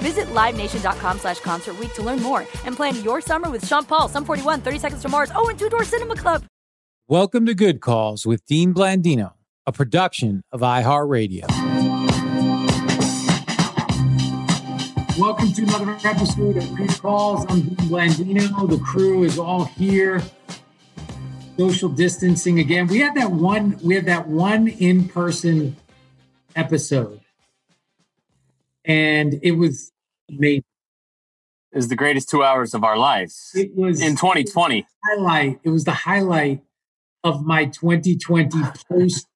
Visit LiveNation.com slash Concert Week to learn more and plan your summer with Sean Paul, Sum 41, 30 Seconds to Mars, oh, and Two Door Cinema Club. Welcome to Good Calls with Dean Blandino, a production of iHeartRadio. Welcome to another episode of Good Calls. I'm Dean Blandino. The crew is all here. Social distancing again. We had that one. We had that one in-person episode, and it was amazing. is the greatest two hours of our lives It was in 2020. highlight. It was the highlight of my 2020 post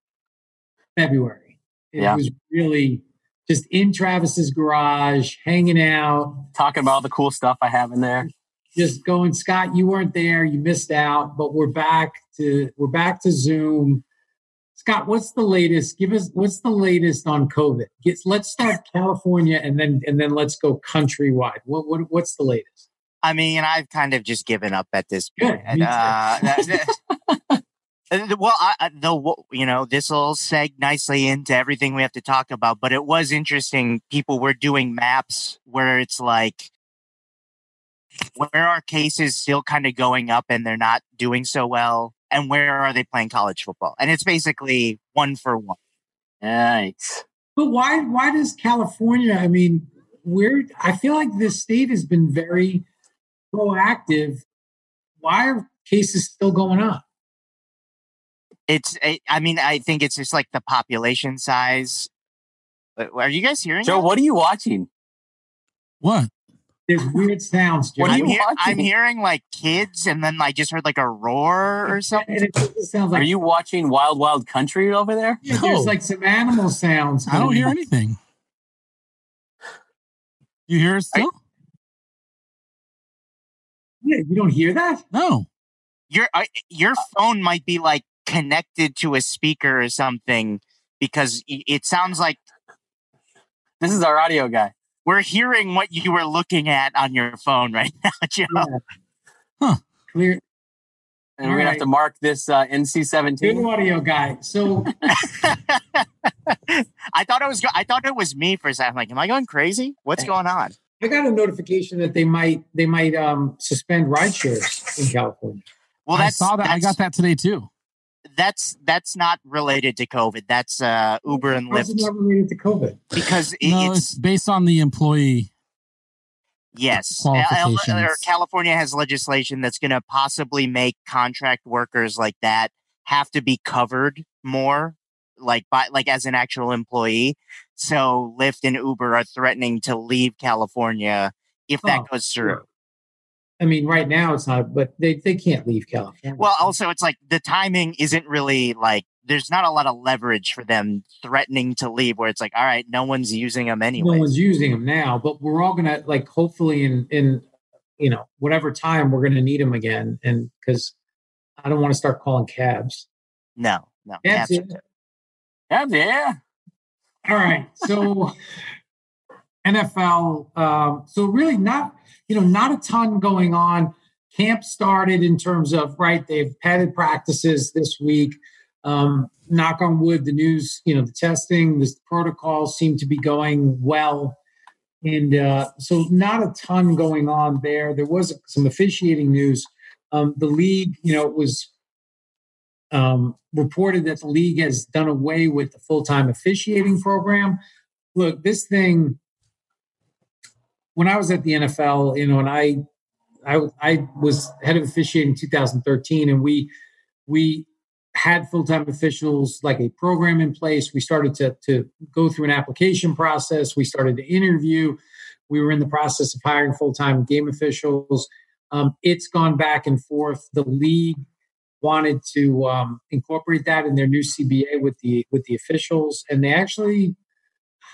February. It Yeah. was really just in Travis's garage, hanging out, Talking about all the cool stuff I have in there. just going, Scott, you weren't there, you missed out, but we're back to we're back to Zoom. Scott, what's the latest? Give us what's the latest on COVID? Let's start California and then and then let's go countrywide. What, what what's the latest? I mean, I've kind of just given up at this point. too. Uh, well, I, the you know this will seg nicely into everything we have to talk about. But it was interesting. People were doing maps where it's like, where are cases still kind of going up and they're not doing so well, and where are they playing college football? And it's basically one for one. Yikes. But why why does California? I mean, we're I feel like this state has been very proactive. Why are cases still going up? It's, I I mean, I think it's just like the population size. Are you guys hearing? Joe, that? what are you watching? What? There's weird sounds. What are I'm, you hear- I'm hearing like kids, and then I just heard like a roar or something. And it sounds like Are you watching Wild Wild Country over there? Yeah, there's like some animal sounds. I don't hear on. anything. You hear it still? Yeah, you don't hear that? No. Your uh, your phone might be like connected to a speaker or something because it sounds like This is our audio guy. We're hearing what you were looking at on your phone right now, Joe. Yeah. Clear. And we're going to have to mark this uh, NC Good 17. audio guy. So I thought it was I thought it was me for a second. I'm like, am I going crazy? What's going on? I got a notification that they might they might um suspend ride shares in California. Well, I saw that. I got that today too. That's that's not related to COVID. That's uh, Uber and How's it not related to COVID? because it, No, it's it's based on the employee. Yes. L- L- qualifications. California has legislation that's going to possibly make contract workers like that have to be covered more like by like as an actual employee. So Lyft and Uber are threatening to leave California if that Oh, goes through. sure. I mean, right now it's not, but they, they can't leave California. Well, also it's like the timing isn't really like there's not a lot of leverage for them threatening to leave where it's like all right, no one's using them anyway. no one's using them now, but we're all gonna like hopefully in in you know whatever time we're gonna need them again, and because I don't want to start calling cabs. No, no. Cabs, cabs yeah. Yeah, yeah. All right, so NFL. Um, so really, not you know, not a ton going on. Camp started in terms of right. They've padded practices this week. Um, knock on wood, the news, you know, the testing, the protocols seem to be going well. and uh, so not a ton going on there. There was some officiating news. Um, the league, you know, it was um, reported that the league has done away with the full time officiating program. Look, this thing. When I was at the NFL, you know, and I, I, I was head of officiating in 2013, and we, we had full-time officials like a program in place. We started to, to go through an application process. We started to interview. We were in the process of hiring full-time game officials. Um, it's gone back and forth. The league wanted to um, incorporate that in their new cba with the with the officials and they actually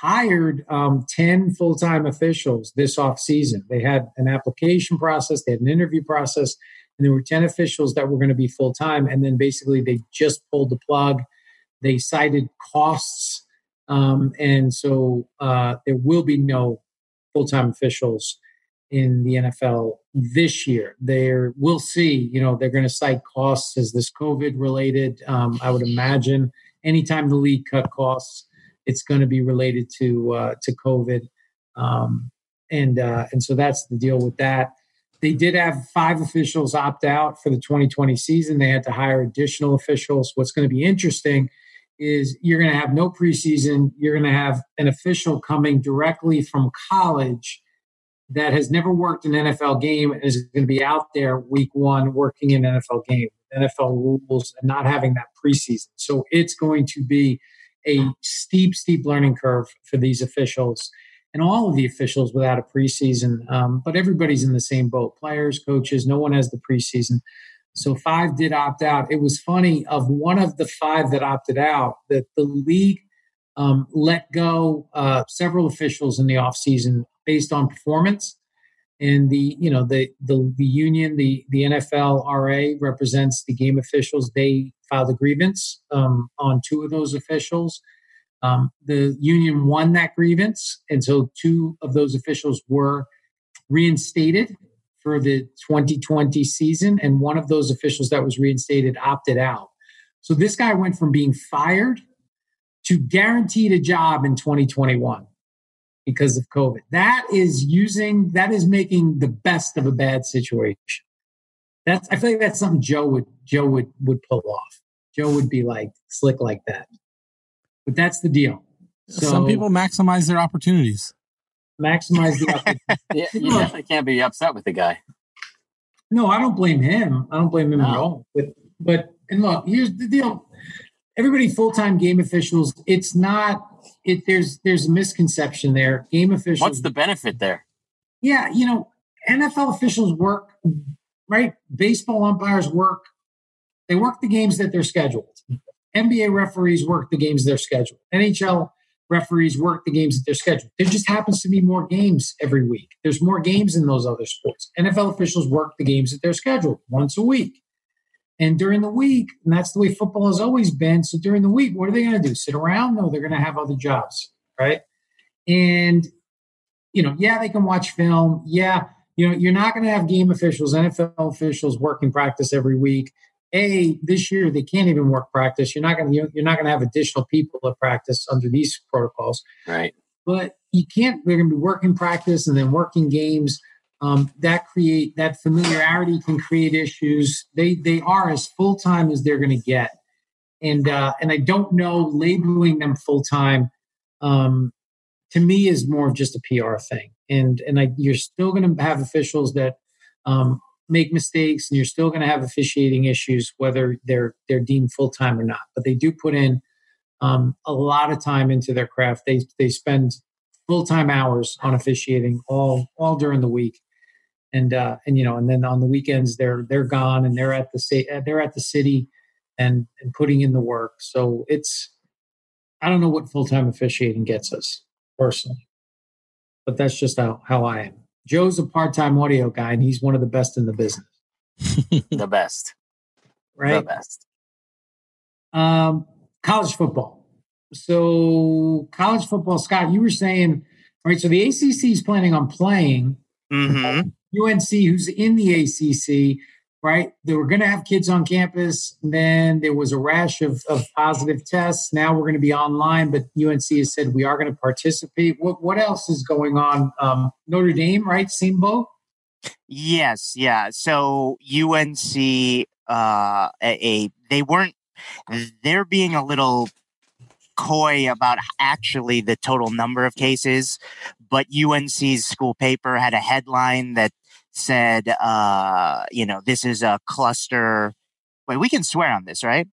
hired um, 10 full-time officials this off season they had an application process they had an interview process and there were 10 officials that were going to be full time. And then basically they just pulled the plug. They cited costs. Um, and so uh, there will be no full time officials in the NFL this year. There, we'll see. You know, they're going to cite costs as this COVID related. Um, I would imagine anytime the league cut costs, it's going to be related to uh, to COVID. Um, and uh, and so that's the deal with that. They did have five officials opt out for the 2020 season. They had to hire additional officials. What's going to be interesting is you're going to have no preseason. You're going to have an official coming directly from college that has never worked an NFL game and is going to be out there week one working an NFL game, NFL rules, and not having that preseason. So it's going to be a steep, steep learning curve for these officials and all of the officials without a preseason. Um, but everybody's in the same boat players, coaches, no one has the preseason. So five did opt out. It was funny of one of the five that opted out that the league um, let go uh, several officials in the offseason based on performance. And the you know the the the union the the NFL RA represents the game officials. They filed a grievance um, on two of those officials. Um, the union won that grievance, and so two of those officials were reinstated for the 2020 season, and one of those officials that was reinstated opted out. So this guy went from being fired to guaranteed a job in 2021 because of COVID. That is using that is making the best of a bad situation. That's I feel like that's something Joe would Joe would would pull off. Joe would be like slick like that. But that's the deal. So, Some people maximize their opportunities. Maximize the opportunity. yeah, you definitely can't be upset with the guy. No, I don't blame him. I don't blame him no. at all. But but and look, here's the deal. Everybody full time game officials. It's not. It there's there's a misconception there. Game officials. What's the benefit there? Yeah, you know, NFL officials work right. Baseball umpires work. They work the games that they're scheduled. NBA referees work the games they're scheduled. NHL referees work the games that they're scheduled. There just happens to be more games every week. There's more games in those other sports. NFL officials work the games that they're scheduled once a week. And during the week, and that's the way football has always been. So during the week, what are they going to do? Sit around? No, they're going to have other jobs, right? And, you know, yeah, they can watch film. Yeah, you know, you're not going to have game officials, NFL officials working practice every week a this year they can't even work practice. You're not going to you're not going to have additional people to practice under these protocols, right? But you can't. They're going to be working practice and then working games. Um, that create that familiarity can create issues. They they are as full time as they're going to get, and uh, and I don't know labeling them full time. Um, to me, is more of just a PR thing, and and I, you're still going to have officials that um, make mistakes and you're still going to have officiating issues whether they're they're deemed full time or not. But they do put in um, a lot of time into their craft. They they spend full time hours on officiating all all during the week. And uh and you know and then on the weekends they're they're gone and they're at the state they're at the city and and putting in the work. So it's i don't know what full time officiating gets us personally but that's just how how i am Joe's a part-time audio guy, and he's one of the best in the business. the best, right? The best. Um, college football. So, college football, Scott, you were saying, right? So the ACC is planning on playing mm-hmm. UNC, who's in the ACC. Right? They were going to have kids on campus. Then there was a rash of, of positive tests. Now we're going to be online, but UNC has said we are going to participate. What what else is going on? Um, Notre Dame, right? Same boat. Yes, yeah. So UNC, uh, a they weren't. They're being a little coy about actually the total number of cases, but UNC's school paper had a headline that said, uh, you know, this is a cluster. Wait, we can swear on this, right?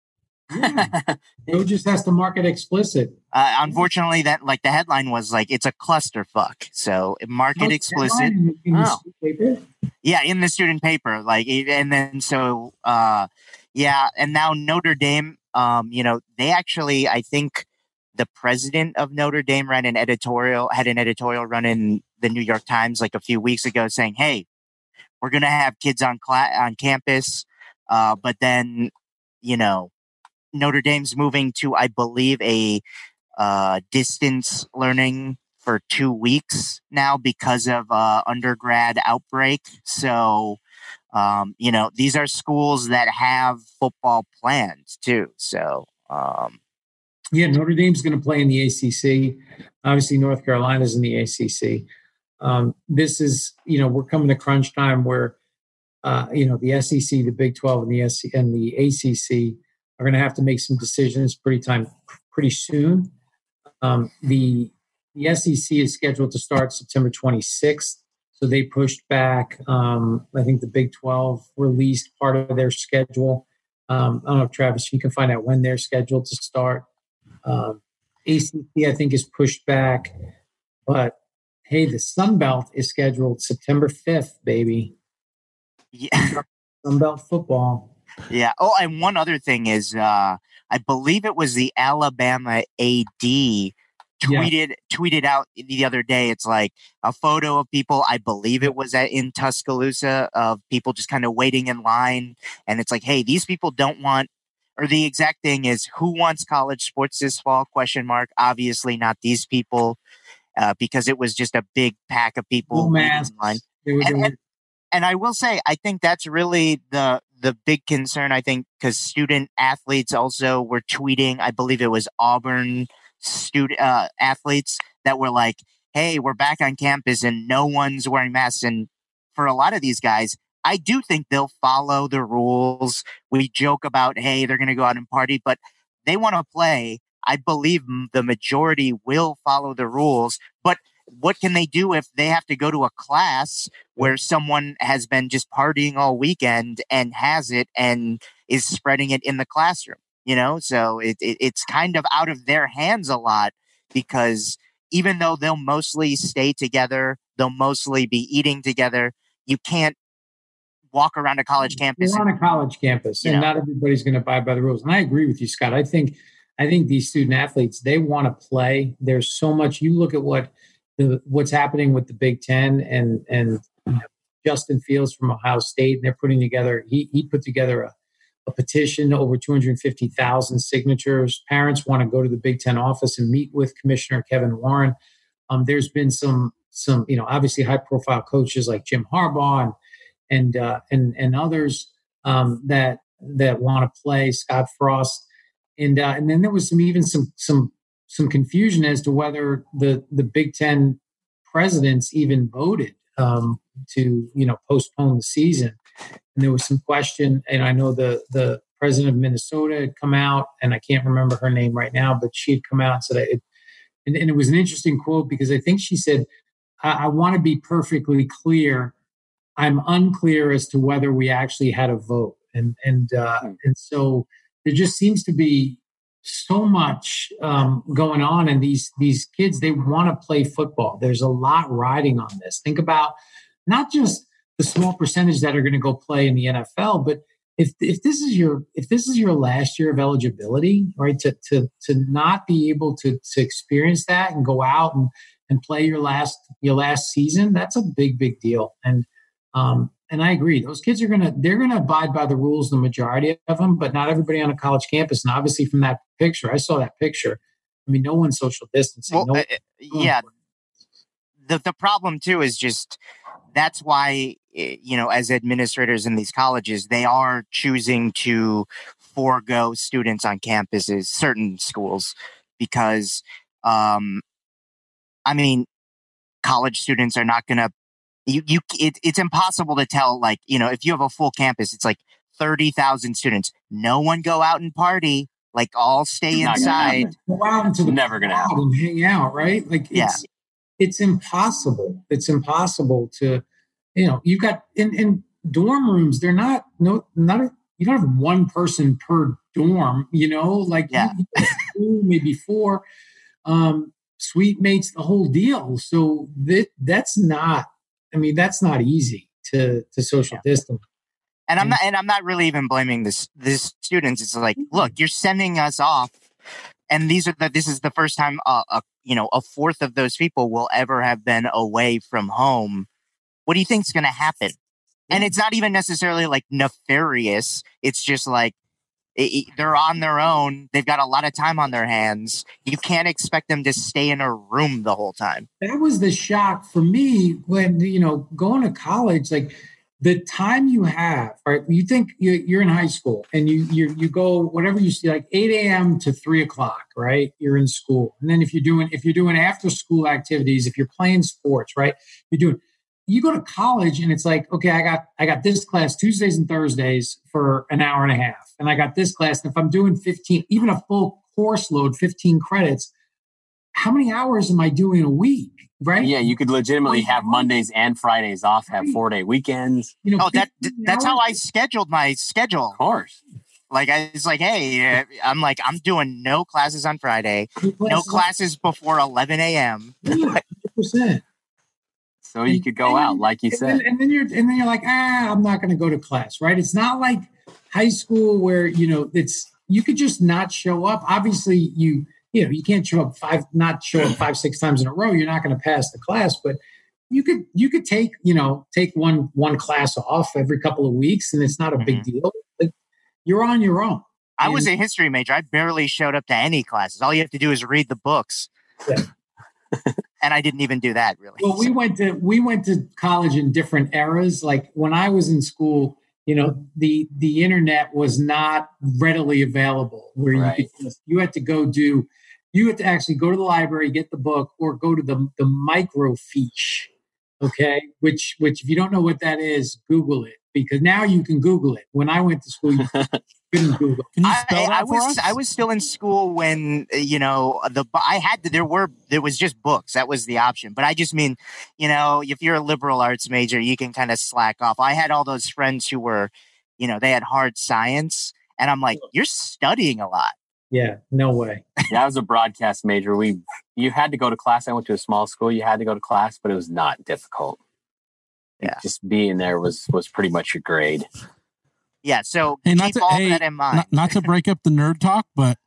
Yeah. it just has to mark it explicit. Uh, unfortunately, that like the headline was like it's a clusterfuck. So mark it explicit. In, in oh. Yeah, in the student paper, like, and then so uh, yeah, and now Notre Dame, um, you know, they actually, I think, the president of Notre Dame ran an editorial, had an editorial run in the New York Times like a few weeks ago, saying, "Hey, we're going to have kids on on campus, uh, but then, you know, Notre Dame's moving to, I believe, a uh, distance learning for two weeks now because of uh, undergrad outbreak. So, um, you know, these are schools that have football plans too. So, um, yeah, Notre Dame's going to play in the ACC. Obviously, North Carolina's in the ACC. Um, this is, you know, we're coming to crunch time where, uh, you know, the SEC, the Big 12, and the SC, and the ACC are going to have to make some decisions pretty time pretty soon. Um, the the SEC is scheduled to start September 26th, so they pushed back. Um, I think the Big 12 released part of their schedule. Um, I don't know, if Travis, you can find out when they're scheduled to start. Um, ACC, I think, is pushed back, but hey, the Sun Belt is scheduled September 5th, baby. Yeah. Sun Belt football. Yeah. Oh, and one other thing is, uh, I believe it was the Alabama AD tweeted yeah. tweeted out the other day. It's like a photo of people. I believe it was at, in Tuscaloosa of people just kind of waiting in line, and it's like, hey, these people don't want. Or the exact thing is, who wants college sports this fall? Question mark. Obviously, not these people uh, because it was just a big pack of people line. And, and, and I will say, I think that's really the the big concern. I think because student athletes also were tweeting. I believe it was Auburn student uh, athletes that were like, "Hey, we're back on campus and no one's wearing masks." And for a lot of these guys, I do think they'll follow the rules. We joke about, "Hey, they're going to go out and party," but they want to play I believe the majority will follow the rules, but what can they do if they have to go to a class where someone has been just partying all weekend and has it and is spreading it in the classroom? You know, so it, it, it's kind of out of their hands a lot because even though they'll mostly stay together, they'll mostly be eating together. You can't walk around a college mm, campus. You're on a college campus, and know. not everybody's going to abide by the rules. And I agree with you, Scott. I think I think these student athletes they want to play. There's so much. You look at what the, what's happening with the Big Ten and and you know, Justin Fields from Ohio State, and they're putting together. He he put together a, a petition over 250,000 signatures. Parents want to go to the Big Ten office and meet with Commissioner Kevin Warren. Um, there's been some some you know obviously high profile coaches like Jim Harbaugh and and uh, and and others um, that that want to play. Scott Frost and uh, and then there was some even some some some confusion as to whether the the Big Ten presidents even voted um, to you know postpone the season. And there was some question, and I know the the president of Minnesota had come out, and I can't remember her name right now, but she had come out and said it. And, and it was an interesting quote because I think she said, I, I want to be perfectly clear. I'm unclear as to whether we actually had a vote." And and uh, hmm. and so there just seems to be so much um, going on and these these kids. They want to play football. There's a lot riding on this. Think about not just the small percentage that are going to go play in the nfl but if if this is your if this is your last year of eligibility right to to to not be able to to experience that and go out and and play your last your last season that's a big big deal. And um and I agree. Those kids are gonna they're gonna abide by the rules, the majority of them, but not everybody on a college campus. And obviously, from that picture, I saw that picture. I mean, no one's social distancing. Well, no uh, yeah. The the problem too is just that's why eh, you know as administrators in these colleges they are choosing to forego students on campuses certain schools because um i mean college students are not going to you you it, it's impossible to tell like you know if you have a full campus it's like 30,000 students no one go out and party like all stay gonna inside Go out into the Never gonna crowd and hang out, right? Like Yeah. it's it's impossible. It's impossible to, you know, you've got in, in dorm rooms, they're not no not a, you don't have one person per dorm, you know, like Yeah. you- you have two, maybe four, um, suite mates, the whole deal. So that that's not, I mean, that's not easy to to social distance. and I'm not and I'm not really even blaming this this students. It's like, look, you're sending us off, and these are the this is the first time uh, a you know a fourth of those people will ever have been away from home. What do you think's going to happen? And it's not even necessarily like nefarious. It's just like i- i- they're on their own. They've got a lot of time on their hands. You can't expect them to stay in a room the whole time. that was the shock for me when you know going to college like the time you have right you think you- you're in high school and you you you go whatever you see like 8 a.m to 3 o'clock right you're in school and then if you're doing if you're doing after school activities if you're playing sports right you're doing you go to college and it's like okay i got i got this class tuesdays and thursdays for an hour and a half and i got this class and if i'm doing 15 even a full course load 15 credits how many hours am i doing a week right Yeah, you could legitimately have Mondays and Fridays off, have four day weekends. you know Oh, that 15 that's how I scheduled my schedule. Of course. Like I was like, hey, uh, I'm like, I'm doing no classes on Friday, no classes before 11 a.m. percent So you could go out, like you and said. then, and then you're and then you're like ah i'm not going to go to class right it's not like high school where you know it's you could just not show up obviously you you know you can't show up five not show up five six times in a row you're not going to pass the class but you could you could take you know take one one class off every couple of weeks and it's not a big mm-hmm. deal like, you're on your own I was a history major. I barely showed up to any classes. All you have to do is read the books. Yeah. and I didn't even do that really. Well, we went to we went to college in different eras. Like when I was in school, you know, the the internet was not readily available. Where you Right. could just, you had to go do, you had to actually go to the library, get the book, or go to the the microfiche. Okay, which which if you don't know what that is, Google it because now you can Google it. When I went to school, you couldn't Google. Can you I, that I for was us? I was still in school when uh, you know the I had to, there were there was just books that was the option but I just mean you know if you're a liberal arts major you can kind of slack off I had all those friends who were you know they had hard science and I'm like you're studying a lot Yeah, no way. Yeah, I was a broadcast major. We you had to go to class. I went to a small school. You had to go to class, but it was not difficult. Yeah. Just being there was was pretty much your grade. Yeah so Hey, not keep to- all hey, that in mind not, not to break up the nerd talk, but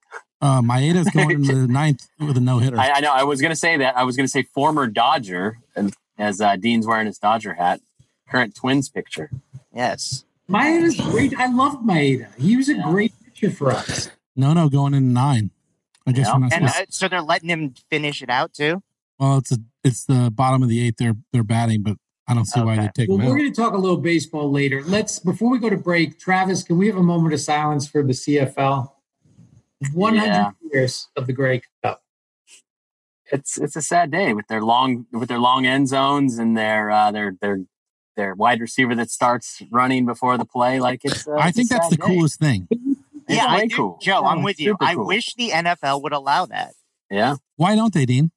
uh, Maeda's going into the ninth with a no hitter. I, I know. I was going to say that. I was going to say former Dodger, and as uh, Dean's wearing his Dodger hat. Current Twins picture. yes Maeda's great. I loved Maeda. He was a Yeah. great pitcher for us. No, no, going in nine. I guess Yeah. we're not and uh, so they're letting him finish it out too well, it's a, it's the bottom of the eighth. They're they're batting, but I don't see why they take Well, him we're out. going to talk a little baseball later. Let's before we go to break. Travis, can we have a moment of silence for the CFL? One hundred Yeah. years of the Grey Cup. It's it's a sad day with their long with their long end zones and their uh, their their their wide receiver that starts running before the play. Like it's. Uh, I it's a think that's sad the day. coolest thing. Yeah I do, cool. Joe I'm Yeah, with you super I wish the NFL would allow that Yeah, Why don't they, Dean?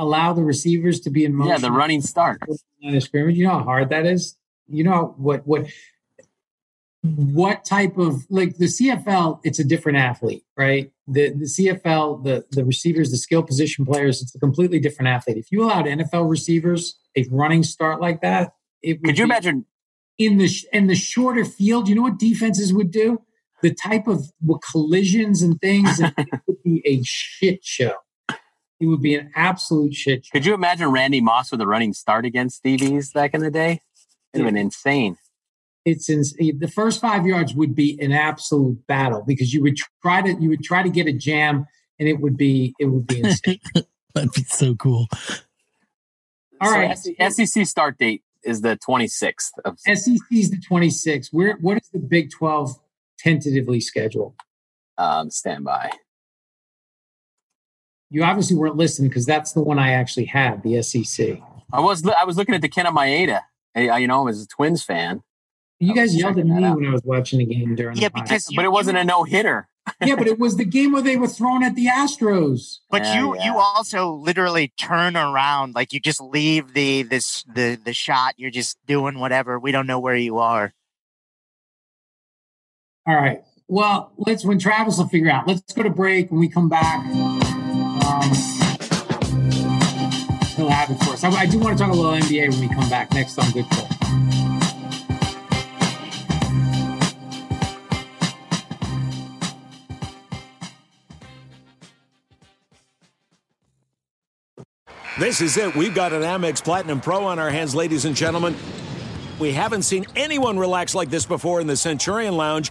Allow the receivers to be in motion. yeah. The running start. scrimmage. You know how hard that is. You know what what what type of like the CFL? It's a different athlete, right? The the CFL, the the receivers, the skill position players. It's a completely different athlete. If you allowed NFL receivers a running start like that, it would Could you imagine? in the in the shorter field? You know what defenses would do? The type of what collisions and things. it would be a shit show. It would be an absolute shit show. Could you imagine Randy Moss with a running start against Stevie's back in the day? It'd have been insane. it's in, the first five yards would be an absolute battle because you would try to you would try to get a jam and it would be it would be insane. That'd be so cool. All So right. SEC start date is the 26th of SEC is the 26th. Where what is the Big 12 tentatively scheduled? um, standby. You obviously weren't listening because that's the one I actually had, the SEC. I was I was looking at the Kenta Maeda. I, I- you know, I was a Twins fan. You I guys yelled at me out. when I was watching the game during Yeah, the podcast. because but it wasn't a no hitter. yeah, but it was the game where they were thrown at the Astros. But Yeah, you yeah. you also literally turn around, like you just leave the this the the shot. You're just doing whatever. We don't know where you are. All right. Well, let's when Travis will figure out. Let's go to break. When we come back, um, he'll have it for us. I, do want to talk a little NBA when we come back next on Good Call. This is it. We've got an Amex Platinum Pro on our hands, ladies and gentlemen. We haven't seen anyone relax like this before in the Centurion Lounge.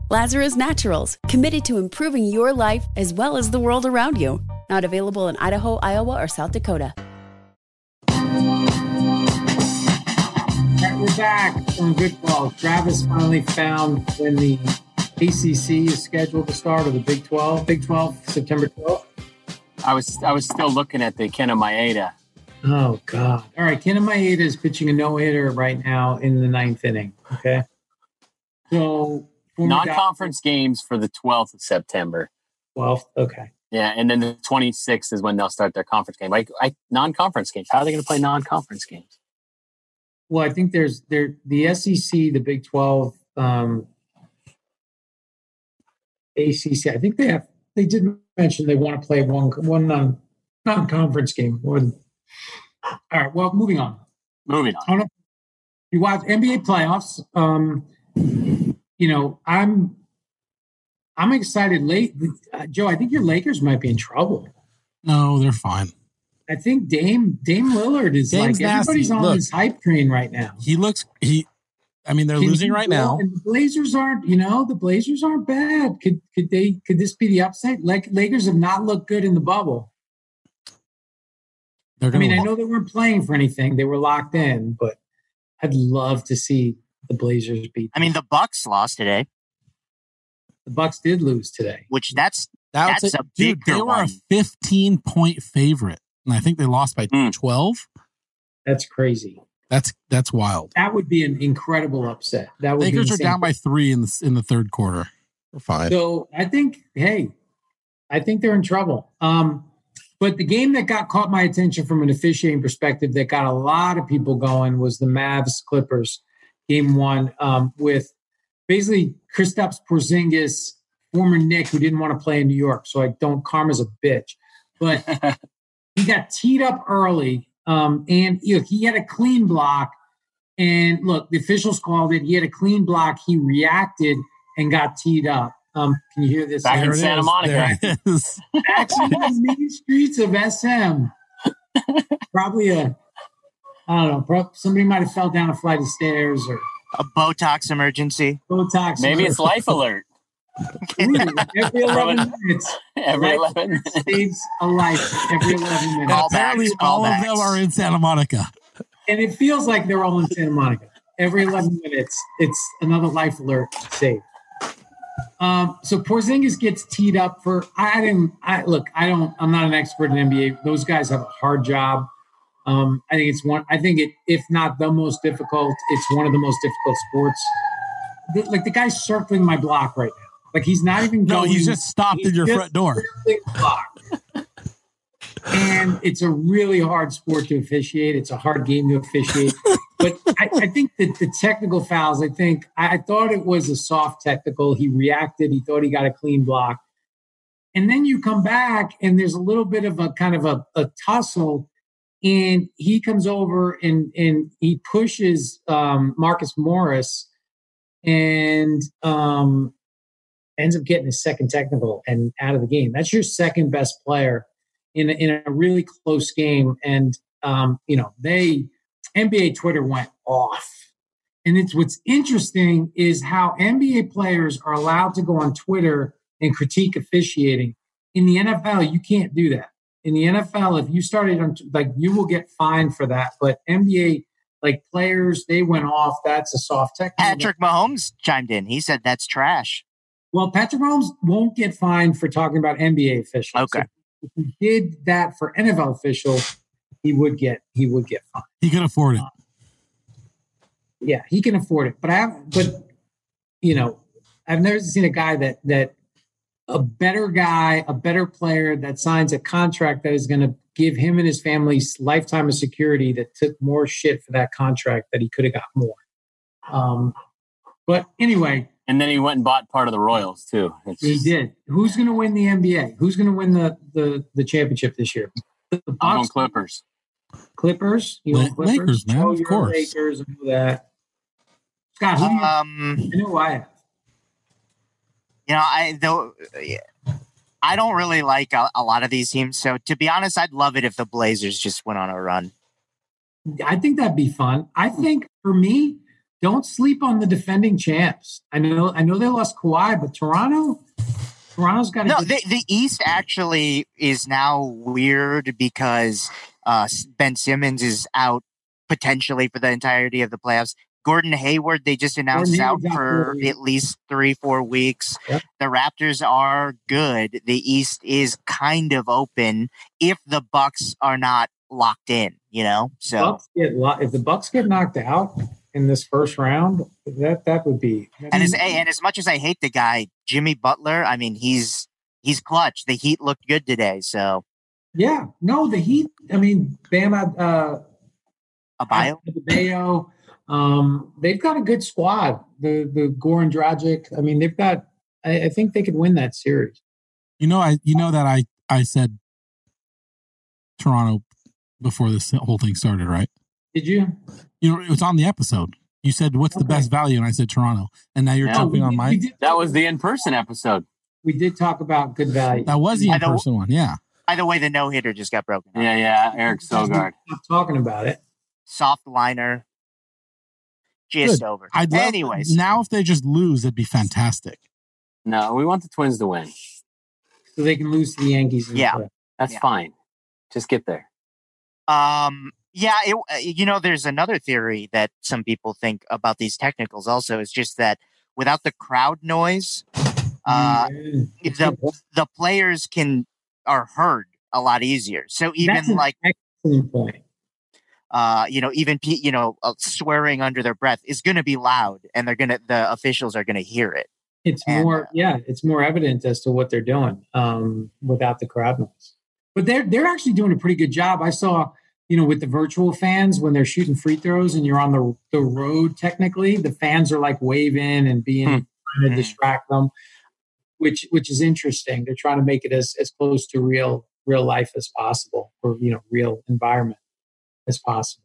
Lazarus Naturals, committed to improving your life as well as the world around you. Not available in Idaho, Iowa, or South Dakota. All right, we're back on Good Call. Travis finally found when the ACC is scheduled to start, or the Big 12. Big 12, September 12th. I was I was still looking at the Kenta Maeda. Oh, God. All right, Kenta Maeda is pitching a no hitter right now in the ninth inning. Okay. So, Non-conference games for the 12th of September. 12th. Okay. Yeah, and then the 26th is when they'll start their conference game. Like I, non-conference games. How are they going to play non-conference games? Well, I think there's there the SEC, the Big 12, um, ACC. I think they have they did mention they want to play one one non non conference game. One. All right. Well, moving on. Moving on. I don't know. You watch NBA playoffs. Um, you know, I'm I'm excited. Late, uh, Joe. I think your Lakers might be in trouble. No, they're fine. I think Dame Dame Lillard is Dame's like everybody's nasty. on Look. this hype train right now. He looks he. I mean, they're Can losing right now. And the Blazers aren't, you know, the Blazers aren't bad. Could could they could this be the upside? Like Lakers have not looked good in the bubble. I mean, I know they weren't playing for anything; they were locked in. But I'd love to see the Blazers beat. I mean, the Bucks lost today, The Bucks did lose today. which that's that's, that's it. a dude. bigger They were a 15 point favorite, and I think they lost by Hmm. 12. That's crazy. That's that's wild. That would be an incredible upset. That would Lakers be are down by three in the in the third quarter. We're fine. So I think, hey, I think they're in trouble. Um, but the game that got caught my attention from an officiating perspective that got a lot of people going was the Mavs Clippers game one um, with basically Kristaps Porzingis, former Knick, who didn't want to play in New York. So I don't karma's a bitch, but he got teed up early, um, and you know, he had a clean block. And look, the officials called it. He had a clean block. He reacted and got teed up. Um, can you hear this? Back in There it Santa is. Monica. There it is. Actually, the main streets of SM. Probably a, I don't know. Prob- somebody might have fell down a flight of stairs or a Botox emergency. Botox. Maybe it's life alert. Ooh, every 11 minutes. Every Life 11 saves a life every 11 minutes. Call Apparently, Callbacks, all of them are in Santa Monica. and it feels like they're all in Santa Monica. Every 11 minutes, it's another life alert saved. Um, so Porzingis gets teed up for. I didn't. I look. I don't. I'm not an expert in NBA. Those guys have a hard job. Um, I think it's one. I think it, if not the most difficult, it's one of the most difficult sports. The, like the guy's circling my block right now. Like he's not even. No, going, he's just stopped he's at your just front door. circling the block. and it's a really hard sport to officiate. It's a hard game to officiate. but I, I think that the technical fouls, I think I, I thought it was a soft technical. He reacted, he thought he got a clean block. And then you come back and there's a little bit of a kind of a, a tussle. And he comes over and and he pushes um, Marcus Morris and um, ends up getting his second technical and out of the game. That's your second best player in a, in a really close game. And um, you know they NBA Twitter went off. And it's what's interesting is how NBA players are allowed to go on Twitter and critique officiating. In the NFL, you can't do that. In the NFL, if you started on like you will get fined for that. But NBA like players, they went off. That's a soft technical. Patrick Mahomes chimed in. He said that's trash. Well, Patrick Mahomes won't get fined for talking about NBA officials. Okay. So if he did that for NFL officials, he would get he would get fined. He can afford it. Yeah, he can afford it. But I have but you know, I've never seen a guy that that a better guy, a better player that signs a contract that is going to give him and his family lifetime of security that took more shit for that contract that he could have got more. Um, but anyway, And then he went and bought part of the Royals too. It's he just- did. Who's going to win the NBA? Who's going to win the, the the championship this year? The I'm on Bucks, Clippers. Clippers. You La- want Clippers? Lakers, man, Oh, of course. Lakers and all that. Scott, who do you, Um, I know who I have. You know, I though I don't really like a, a lot of these teams. So to be honest, I'd love it if the Blazers just went on a run. I think that'd be fun. I think for me, don't sleep on the defending champs. I know, I know they lost Kawhi, but Toronto, Toronto's got No, get the, the East actually is now weird because uh, Ben Simmons is out potentially for the entirety of the playoffs. Gordon Hayward, they just announced out for at least three, four weeks. Yep. The Raptors are good. The East is kind of open if the Bucks are not locked in. You know, so Bucks get lo- if the Bucks get knocked out in this first round, that that would be. and as and as much as I hate the guy, Jimmy Butler, I mean he's he's clutch. The Heat looked good today, so yeah, no, the Heat. I mean, Bam uh, a bio. Adebayo, um, they've got a good squad. The the Goran Dragic. I mean, they've got. I, I think they could win that series. You know, I you know that I I said Toronto before this whole thing started, right? Did you? You know, it was on the episode. You said, "What's the best value?" And I said Toronto, and now you're Yeah. jumping we on my. did- That was the in-person episode. We did talk about good value. That was the I in don't- person one. Yeah. By the way, the no hitter just got broken. up. Yeah, yeah. Eric Sogard. Stop talking about it. Soft liner, just Good. over. I'd love, Anyways, now if they just lose, it'd be fantastic. No, we want the Twins to win. So they can lose to the Yankees. in Yeah. playoffs. That's Yeah. fine. Just get there. Um, yeah, it, uh, you know, there's another theory that some people think about these technicals. Also, is just that without the crowd noise, uh, Yeah. It's the the players can are heard a lot easier. So even That's an like excellent point. Uh, you know, even you know, uh, swearing under their breath is going to be loud, and they're gonna the officials are gonna hear it. It's And, more, uh, yeah, it's more evident as to what they're doing um, without the crowd noise. But they're they're actually doing a pretty good job. I saw, you know, with the virtual fans when they're shooting free throws and you're on the the road. Technically, the fans are like waving and being Hmm. trying to Hmm. distract them, which which is interesting. They're trying to make it as as close to real real life as possible, or you know, real environment as possible.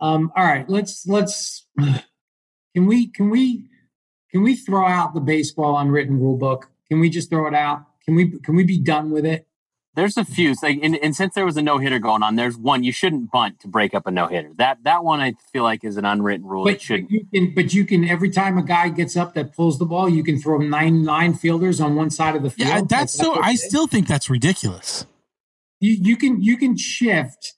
Um, all right, let's let's can we can we can we throw out the baseball unwritten rule book? Can we just throw it out? Can we can we be done with it? There's a few. Like, and, and since there was a no hitter going on, there's one you shouldn't bunt to break up a no hitter. That that one I feel like is an unwritten rule. it But shouldn't. you can but you can every time a guy gets up that pulls the ball, you can throw nine nine fielders on one side of the field. Yeah, Like, that's so. I still think that's ridiculous. you, you can you can shift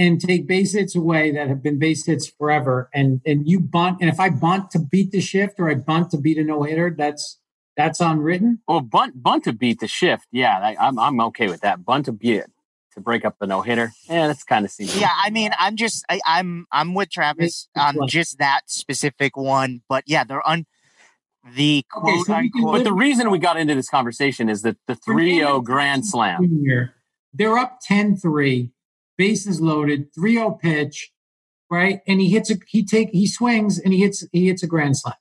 and take base hits away that have been base hits forever, and and you bunt, and if I bunt to beat the shift or I bunt to beat a no hitter, that's that's unwritten. Well, bunt bunt to beat the shift, yeah, I, I'm I'm okay with that. Bunt to beat it to break up the no hitter, yeah, that's kind of seems. Yeah, I mean, I'm just I, I'm I'm with Travis on just that specific one, but yeah, they're un the quote so unquote. But the reason we got into this conversation is that the 3-0 grand slam. Junior, they're up 10-3, bases loaded, 3-0 pitch, right? And he hits a he take he swings and he hits he hits a grand slam.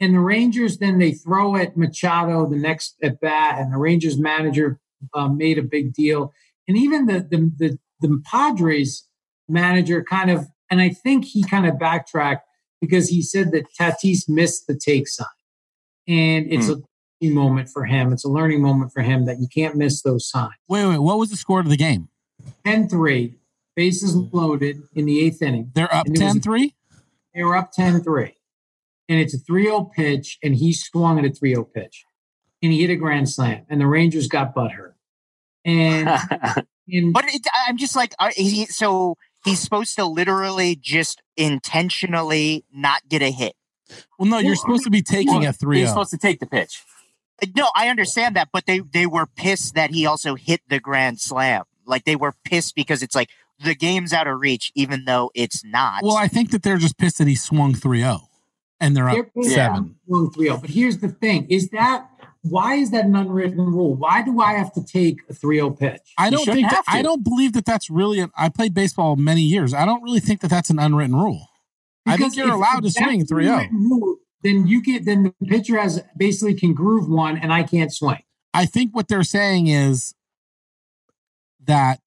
And the Rangers then they throw at Machado the next at bat, and the Rangers manager um, made a big deal. And even the the the, the Padres manager kind of, and I think he kind of backtracked because he said that Tatis missed the take sign, and it's a moment for him. It's a learning moment for him that you can't miss those signs. Wait, wait. What was the score of the game? 10 3, bases hmm. loaded in the eighth inning. They're up And 10 3? They were up 10 3. And it's a 3 0 pitch, and he swung at a 3 0 pitch. And he hit a grand slam, and the Rangers got butthurt. And, and But it, I'm just like, are, he, so he's supposed to literally just intentionally not get a hit. Well, no, you're supposed to be taking a 3 He's 0. supposed to take the pitch. No, I understand that, but they they were pissed that he also hit the grand slam. Like they were pissed because it's like the game's out of reach, even though it's not. Well, I think that they're just pissed that he swung 3 0 and they're they're up pissed seven. off 3 0. But here's the thing is that why is that an unwritten rule? Why do I have to take a 3 0 pitch? I don't think that, I don't believe that that's really. An, I played baseball many years. I don't really think that that's an unwritten rule. I think Because you're allowed to swing oh. 3 0. rule, Then you get then the pitcher has basically can groove one, and I can't swing. I think what they're saying is that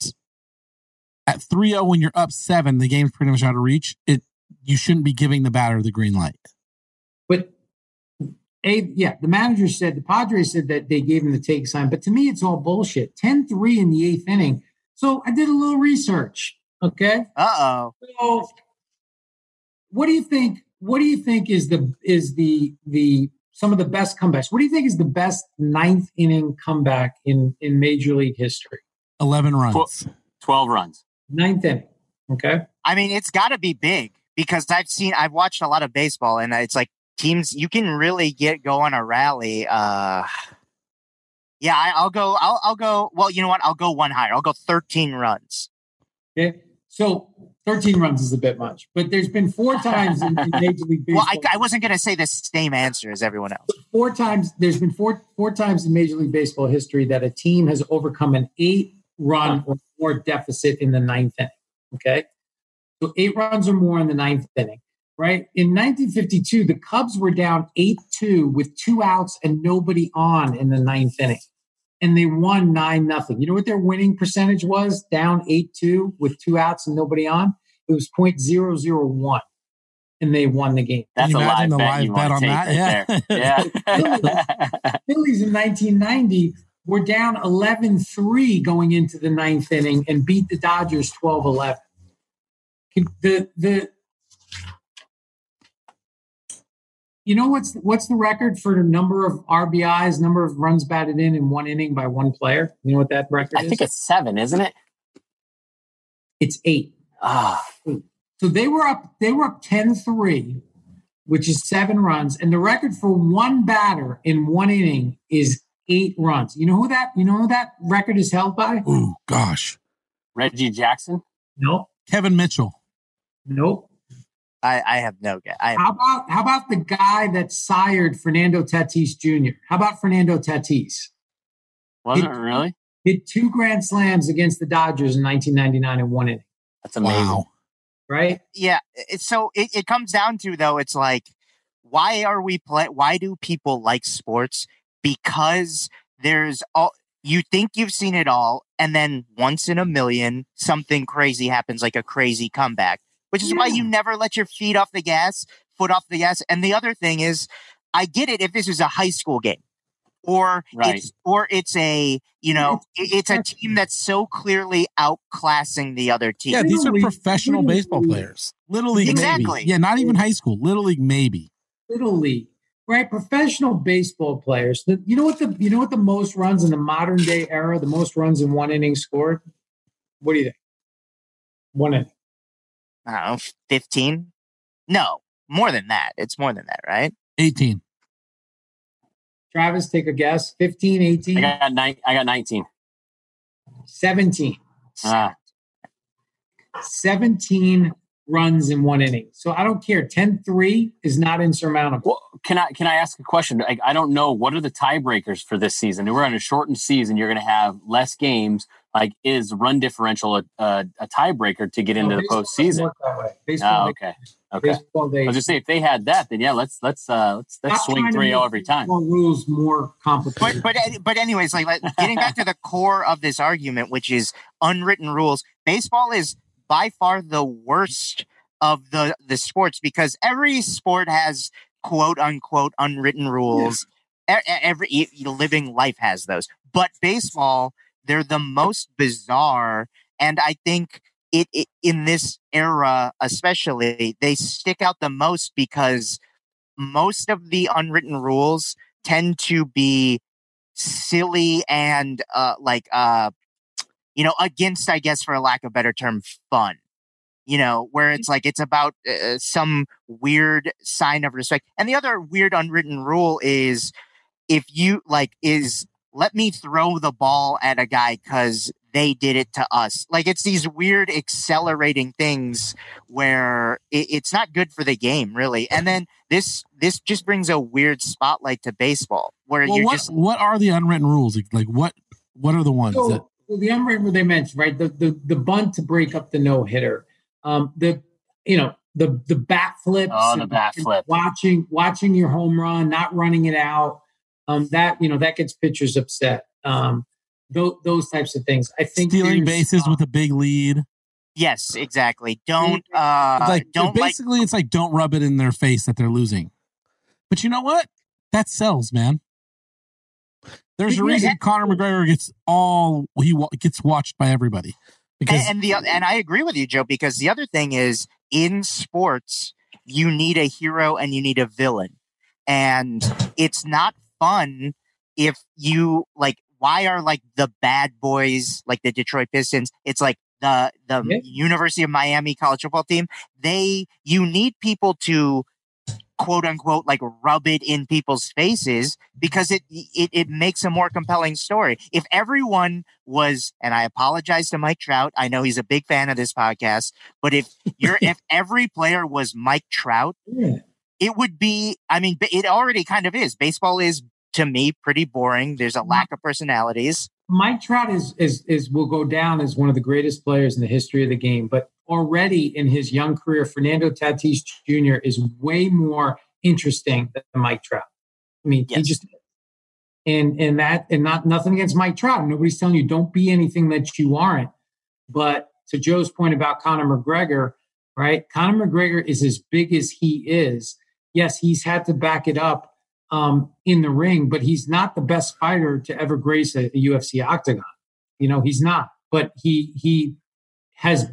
at 3 0, when you're up seven, the game's pretty much out of reach. It You shouldn't be giving the batter the green light. But a yeah, the manager said the Padres said that they gave him the take sign, but to me it's all bullshit. 10-3 in the eighth inning. So I did a little research. Okay. Uh oh. So what do you think? What do you think is the is the the some of the best comebacks? What do you think is the best ninth inning comeback in in Major League history? 11 runs. 12 runs. Ninth inning. Okay. I mean, it's got to be big because I've seen, I've watched a lot of baseball, and it's like teams you can really get go on a rally. Uh, yeah, I, I'll go. I'll, I'll go. Well, you know what? I'll go one higher. I'll go thirteen runs. Okay. So 13 runs is a bit much, but there's been four times in, in Major League Baseball. Well, I, I wasn't going to say the same answer as everyone else. four times there's been four four times in Major League Baseball history that a team has overcome an eight run or more deficit in the ninth inning. Okay. So eight runs or more in the ninth inning. Right. In 1952, the Cubs were down 8 2 with two outs and nobody on in the ninth inning. And they won 9 nothing. You know what their winning percentage was? Down 8 2 with two outs and nobody on? It was 0.001. And they won the game. That's a live imagine the bet live you bet want to on take that? right Yeah. there. Yeah. Phillies in 1990 were down 11 3 going into the ninth inning and beat the Dodgers 12 11. The, the, you know what's what's the record for the number of RBIs, number of runs batted in in one inning by one player? You know what that record is? I is? think it's seven, isn't it? it's eight. Ah, So they were up, they were up 10-3, which is seven runs. And the record for one batter in one inning is eight runs. You know who that you know who that record is held by? Ooh, gosh. Reggie Jackson. Nope. Kevin Mitchell. Nope. I, I have no guess. I have, How about how about the guy that sired Fernando Tatis Jr.? How about Fernando Tatis? Wasn't It- it really? Hit two grand slams against the Dodgers in 1999 in one inning, That's amazing. Wow. right? yeah. It's so it, it comes down to though. It's like, why are we play? Why do people like sports? Because there's all you think you've seen it all, and then once in a million, something crazy happens, like a crazy comeback. Which is why you never let your feet off the gas, foot off the gas. And the other thing is, I get it if this is a high school game, or Right. it's or it's a you know it's a team that's so clearly outclassing the other team. Yeah, these are professional baseball players. Little League, Exactly. maybe. Yeah, not even high school. Little League, maybe. Little league, right? Professional baseball players. The, you know what the you know what the most runs in the modern day era, the most runs in one inning scored. What do you think? One inning. I don't know, 15? No, more than that. It's more than that, right? 18. Travis, take a guess. 15, 18? I got, nine, I got 19. 17. Ah. 17 runs in one inning. So I don't care. 10-3 is not insurmountable. Well, can I can I ask a question? Like, I don't know what are the tiebreakers for this season. We're on a shortened season. You're going to have less games. Like, is run differential a, a, a tiebreaker to get into the postseason? Baseball oh, okay, okay. Baseball I was just say if they had that, then yeah, let's let's uh let's let's swing trying 3 make every time. baseball rules more complicated. But but but anyways, like like, getting back to the core of this argument, which is unwritten rules. Baseball is by far the worst of the the sports because every sport has quote unquote unwritten rules. E- Every living life has those, but baseball they're the most bizarre, and I think it, it in this era especially they stick out the most because most of the unwritten rules tend to be silly and uh like uh you know against i guess for a lack of a better term fun you know where it's like it's about uh, some weird sign of respect. And the other weird unwritten rule is if you like is let me throw the ball at a guy cuz they did it to us. Like it's these weird accelerating things where it, it's not good for the game really. And then this this just brings a weird spotlight to baseball where Well, you're what, just what are the unwritten rules? Like, what what are the ones So, that well, the unwritten they mentioned, right? The the the bunt to break up the no hitter. Um, the you know the the bat flips. Oh, the and- bat flip. Watching watching your home run, not running it out. Um, that you know that gets pitchers upset. Um, those those types of things. I think stealing bases uh, with a big lead? yes exactly don't uh like don't like basically, it's like don't rub it in their face that they're losing. But you know what? That sells, man. There's a reason that- Conor McGregor gets all he wa- gets watched by everybody because and, and the and I agree with you, Joe, because the other thing is in sports, you need a hero and you need a villain. And it's not fun if you like why are like the bad boys like the Detroit Pistons? It's like the the Yeah. University of Miami college football team. They you need people to quote unquote like rub it in people's faces because it, it it makes a more compelling story. If everyone was, and I apologize to Mike Trout, I know he's a big fan of this podcast, but if you're if every player was Mike Trout, Yeah. it would be. I mean, it already kind of is. Baseball is to me pretty boring. There's a lack of personalities. Mike Trout is, is is will go down as one of the greatest players in the history of the game. But already in his young career, Fernando Tatis Jr. is way more interesting than Mike Trout. I mean, he just and and that and not nothing against Mike Trout. Nobody's telling you don't be anything that you aren't. But to Joe's point about Conor McGregor, right? Conor McGregor is as big as he is. Yes, he's had to back it up um, in the ring, but he's not the best fighter to ever grace a, a UFC octagon. You know, he's not. But he he has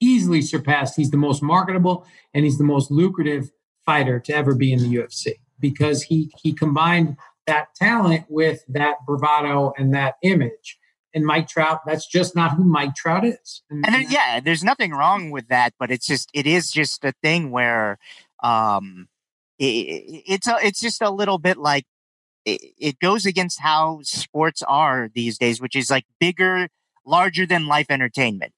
easily surpassed. He's the most marketable and he's the most lucrative fighter to ever be in the UFC because he he combined that talent with that bravado and that image. And Mike Trout, that's just not who Mike Trout is. And there, yeah, there's nothing wrong with that, but it's just it is just a thing where um it, it's a it's just a little bit like it, it goes against how sports are these days, which is like bigger, larger than life entertainment.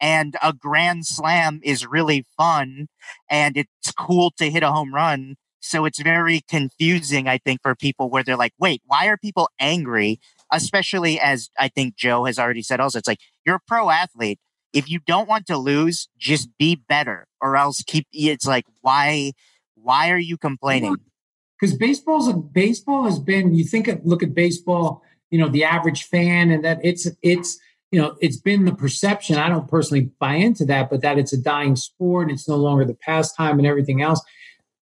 And a grand slam is really fun and it's cool to hit a home run. So it's very confusing, I think, for people where they're like, wait, why are people angry? Especially as I think Joe has already said also, it's like you're a pro athlete. If you don't want to lose, just be better or else keep it's like why why are you complaining? because baseball's baseball has been you think of look at baseball you know the average fan and that it's it's you know it's been the perception i don't personally buy into that but that it's a dying sport and it's no longer the pastime and everything else.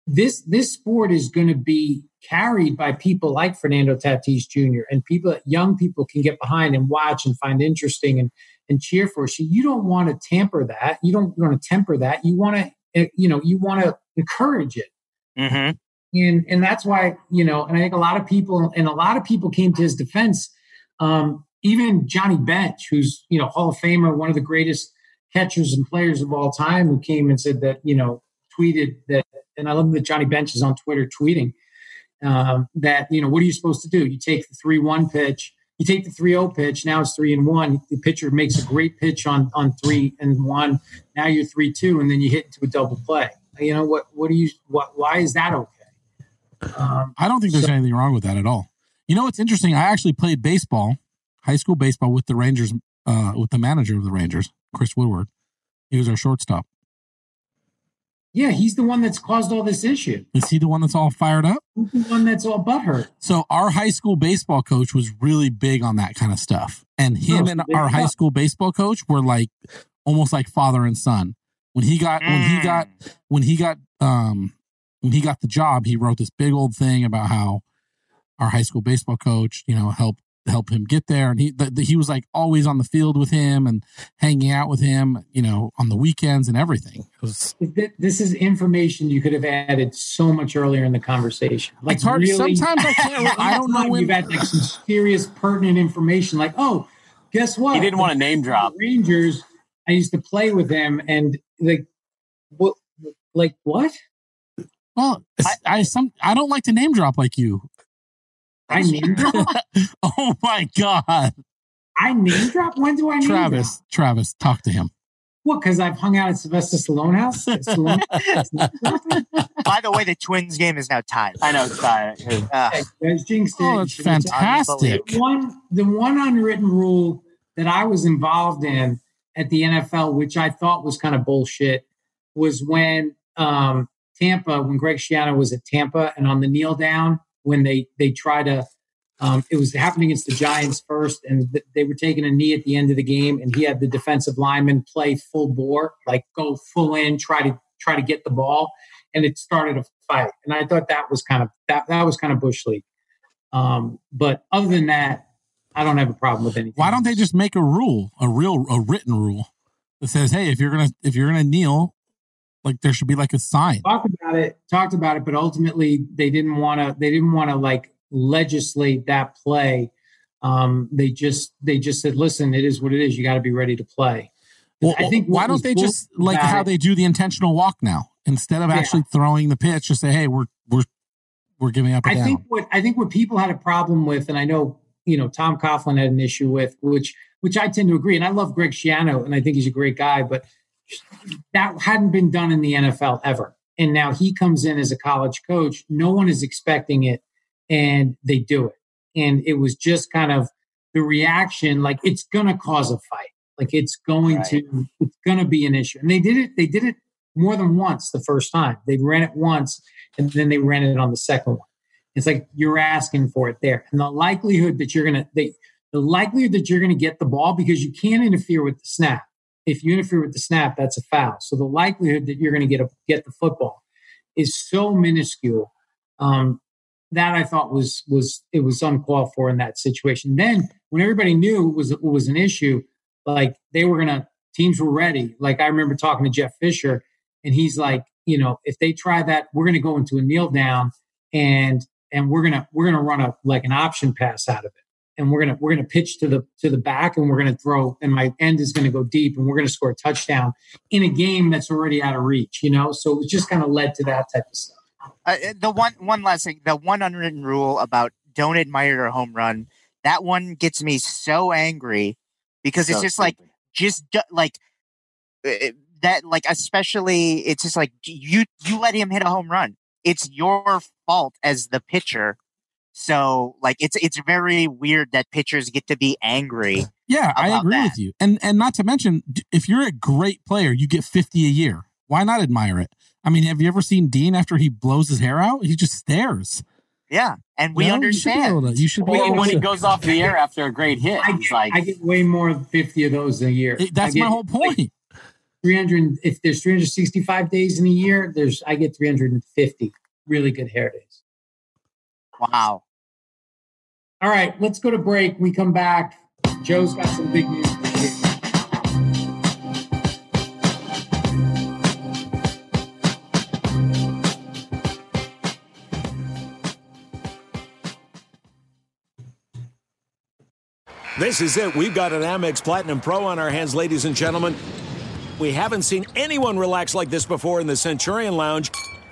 This this sport is going to be carried by people like fernando tatis jr and people that young people can get behind and watch and find interesting and and cheer for. So you don't want to tamper that you don't want to temper that you want to you know you want to encourage it. Mm-hmm. and and that's why you know and i think a lot of people and a lot of people came to his defense um even johnny bench who's you know hall of famer one of the greatest catchers and players of all time who came and said that you know tweeted that, and I love that Johnny Bench is on Twitter tweeting um, that you know what are you supposed to do? You take the three one pitch, you take the three zero pitch. Now it's three and one. The pitcher makes a great pitch on on three and one. Now you're three two, and then you hit into a double play. You know what? What do you? What? Why is that okay? Um, I don't think there's so, anything wrong with that at all. You know what's interesting? I actually played baseball, high school baseball, with the Rangers, uh, with the manager of the Rangers, Chris Woodward. He was our shortstop. Yeah, he's the one that's caused all this issue. Is he the one that's all fired up? He's the one that's all butthurt. So our high school baseball coach was really big on that kind of stuff. And him no, and our high school baseball coach were like almost like father and son. When he got mm. when he got mm. when he got um when he got the job, he wrote this big old thing about how our high school baseball coach, you know, helped help him get there. And he the, the, he was like always on the field with him and hanging out with him, you know, on the weekends and everything. Was, this is information you could have added so much earlier in the conversation. Like it's hard. Really, sometimes I can't. I don't know when you've had like some serious pertinent information. Like, oh, guess what? He didn't want to name drop Rangers. I used to play with them, and like, what? Like what? Well, I, I some I don't like to name drop like you. I name drop. oh my god! I name drop. When do I name Travis? Drop? Travis, talk to him. What? Because I've hung out at Sylvester Stallone house. Stallone By the way, the Twins game is now tied. I know it's tied. Uh, oh, it's fantastic. The one, the one unwritten rule that I was involved in at the NFL, which I thought was kind of bullshit, was when um, Tampa, when Greg Schiano was at Tampa, and on the kneel down when they they try to. Um, it was happening against the Giants first, and th- they were taking a knee at the end of the game, and he had the defensive lineman play full bore, like go full in, try to try to get the ball, and it started a fight. And I thought that was kind of that that was kind of bush league. Um, but other than that, I don't have a problem with anything. Why don't they just make a rule, a real, a written rule that says, "Hey, if you're gonna if you're gonna kneel, like there should be like a sign. Talked about it, talked about it, but ultimately they didn't want to. They didn't want to like legislate that play. Um, they just they just said, listen, it is what it is. You got to be ready to play. Well, I think why don't they just like how it, they do the intentional walk now instead of yeah. actually throwing the pitch? Just say, hey, we're we're we're giving up. I down. think what I think what people had a problem with, and I know you know Tom Coughlin had an issue with, which which I tend to agree, and I love Greg Schiano, and I think he's a great guy, but that hadn't been done in the NFL ever. And now he comes in as a college coach. No one is expecting it, and they do it. And it was just kind of the reaction like it's going to cause a fight. Like it's going right. to, it's going to be an issue. And they did it, they did it more than once the first time. They ran it once and then they ran it on the second one. It's like you're asking for it there. And the likelihood that you're going to, the likelihood that you're going to get the ball because you can't interfere with the snap if you interfere with the snap, that's a foul. So the likelihood that you're going to get a, get the football is so minuscule. Um, that I thought was was it was uncalled for in that situation. Then when everybody knew it was it was an issue, like they were gonna teams were ready. Like I remember talking to Jeff Fisher, and he's like, you know, if they try that, we're gonna go into a kneel down and and we're gonna we're gonna run a like an option pass out of it and we're gonna we're gonna pitch to the to the back and we're gonna throw and my end is gonna go deep and we're gonna score a touchdown in a game that's already out of reach you know? So it just kind of led to that type of stuff. Uh, the one one last thing the one unwritten rule about don't admire a home run that one gets me so angry because so it's just stupid. like just like uh, uh, that like especially it's just like you you let him hit a home run. It's your fault as the pitcher so like it's it's very weird that pitchers get to be angry. Yeah, I agree that. with you. And and not to mention if you're a great player, you get 50 a year. Why not admire it? I mean, have you ever seen Dean after he blows his hair out? He just stares. Yeah, and we you know, understand. You should be able to. You should be able when to. he goes off the air after a great hit, I get, like I get way more than fifty of those a year. That's get, my whole point. Like, 300 if there's 365 days in a year there's i get 350 really good hair days wow all right, let's go to break. We come back. Joe's got some big news. For you. This is it. We've got an Amex Platinum Pro on our hands, ladies and gentlemen. We haven't seen anyone relax like this before in the Centurion Lounge.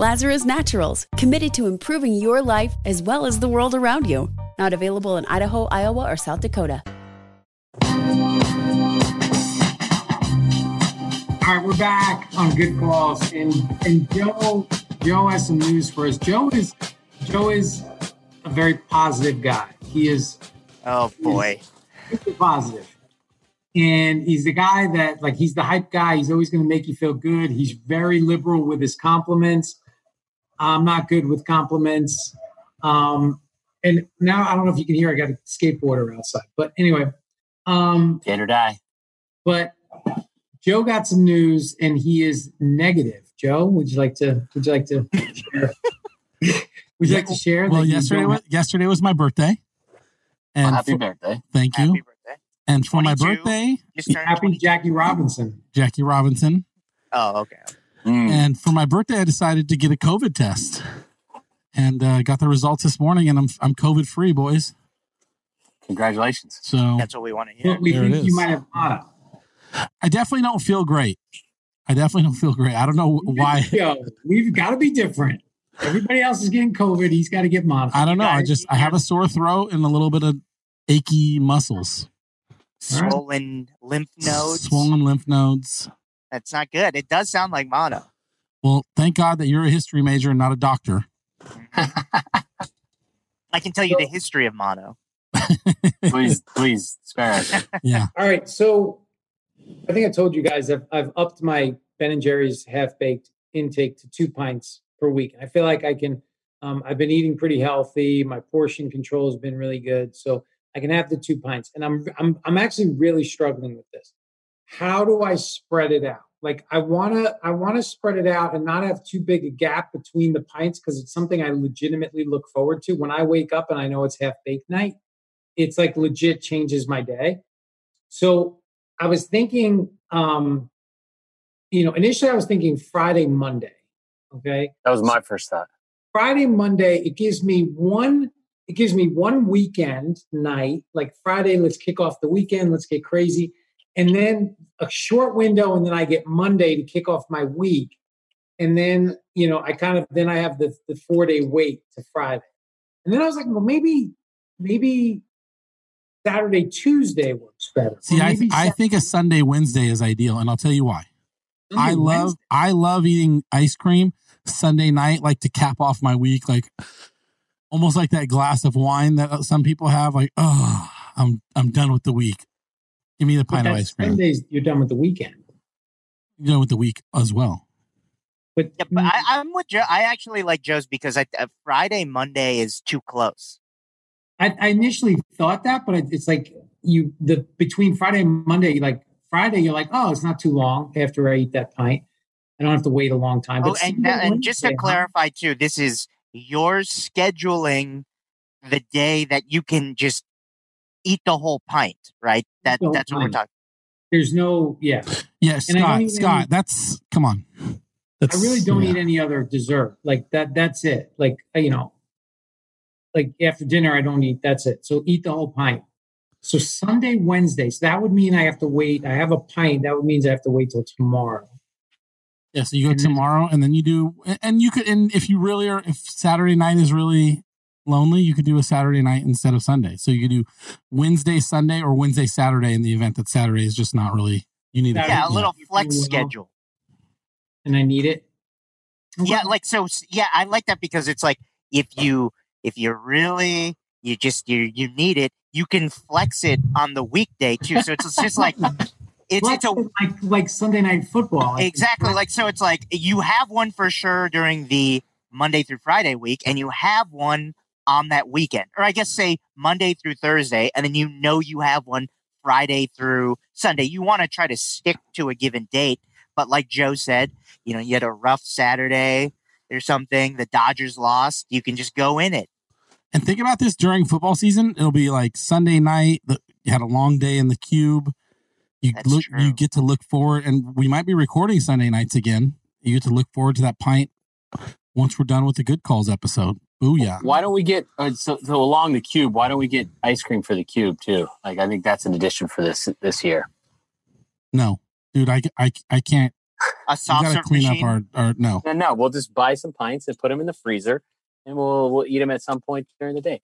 Lazarus Naturals, committed to improving your life as well as the world around you. Not available in Idaho, Iowa, or South Dakota. All right, we're back on good calls, and and Joe Joe has some news for us. Joe is Joe is a very positive guy. He is. Oh boy, super positive, and he's the guy that like he's the hype guy. He's always going to make you feel good. He's very liberal with his compliments. I'm not good with compliments. Um, and now I don't know if you can hear. I got a skateboarder outside, but anyway. Um, Did or die. But Joe got some news, and he is negative. Joe, would you like to? Would you like to share? would you like to share? Well, yesterday was, yesterday was my birthday. And happy for- birthday. Thank you. Birthday. And for my birthday, Just turned happy Jackie Robinson. Jackie Robinson. Oh, okay. Mm. And for my birthday, I decided to get a COVID test, and uh, got the results this morning, and I'm I'm COVID free, boys. Congratulations. So That's what we want to hear. But we There it think you might have mono. I definitely don't feel great. I definitely don't feel great. I don't know why. Yo, we've got to be different. Everybody else is getting COVID. He's got to get mono. I don't know. I just I have a sore throat and a little bit of achy muscles, Swollen lymph nodes. swollen lymph nodes. That's not good. It does sound like mono. Well, thank God that you're a history major and not a doctor. I can tell you the history of mono. please, please spare us. Yeah. All right, so I think I told you guys I've, I've upped my Ben and Jerry's half baked intake to two pints per week. I feel like I can. Um, I've been eating pretty healthy. My portion control has been really good, so I can have the two pints. And I'm I'm I'm actually really struggling with this. How do I spread it out? Like I wanna I wanna spread it out and not have too big a gap between the pints because it's something I legitimately look forward to. When I wake up and I know it's half baked night, it's like legit changes my day. So I was thinking, um, you know, initially I was thinking Friday, Monday. Okay. That was my first thought. Friday, Monday, it gives me one, it gives me one weekend night, like Friday, let's kick off the weekend, let's get crazy. And then a short window, and then I get Monday to kick off my week. And then, you know, I kind of then I have the, the four day wait to Friday. And then I was like, well, maybe, maybe Saturday, Tuesday works better. See, I maybe I think a Sunday Wednesday is ideal, and I'll tell you why. I love Wednesday. I love eating ice cream Sunday night, like to cap off my week, like almost like that glass of wine that some people have. Like, oh, I'm I'm done with the week. Give me the pint of ice cream. Sundays, you're done with the weekend. You know, with the week as well. But, Yeah, but I, I'm with Joe. I actually like Joe's because I, uh, Friday, Monday is too close. I, I initially thought that, but it's like you the between Friday and Monday, like Friday, you're like, oh, it's not too long after I eat that pint. I don't have to wait a long time. Oh, and, Sunday, and just to clarify too, this is you're scheduling the day that you can just eat the whole pint, right? That the whole that's what we're talking. there's no, yeah. Yeah, And I Scott. even- Scott, that's come on. That's, I really don't yeah. eat any other dessert. Like that, that's it. Like, uh, you know, like after dinner, I don't eat. That's it. So eat the whole pint. So Sunday, Wednesday. So that would mean I have to wait. I have a pint. That would means I have to wait till tomorrow. Yeah, so you go tomorrow, and then you do, and you could, and if you really are, if Saturday night is really lonely, you could do a Saturday night instead of Sunday. So you could do Wednesday, Sunday, or Wednesday, Saturday in the event that Saturday is just not really. You need yeah, a, a little flex schedule. And I need it. Yeah, like so. Yeah, I like that because it's like if you if you really you just you you need it, you can flex it on the weekday too. So it's just like it's it's a like like Sunday night football. exactly like so it's like you have one for sure during the Monday through Friday week, and you have one on that weekend, or I guess say Monday through Thursday, and then you know you have one Friday through Sunday. You want to try to stick to a given date, but like Joe said, you know, you had a rough Saturday or something, the Dodgers lost, you can just go in it. And think about this during football season. It'll be like Sunday night. You had a long day in the cube. You That's look. true. You get to look forward, and we might be recording Sunday nights again. You get to look forward to that pint once we're done with the good calls episode. Booyah! Why don't we get uh, so, so along the cube? Why don't we get ice cream for the cube too? Like I think that's an addition for this this year. No, dude, I, I, I can't. A We soft gotta serve clean machine. up our, our no. No, no, we'll just buy some pints and put them in the freezer, and we'll we'll eat them at some point during the day.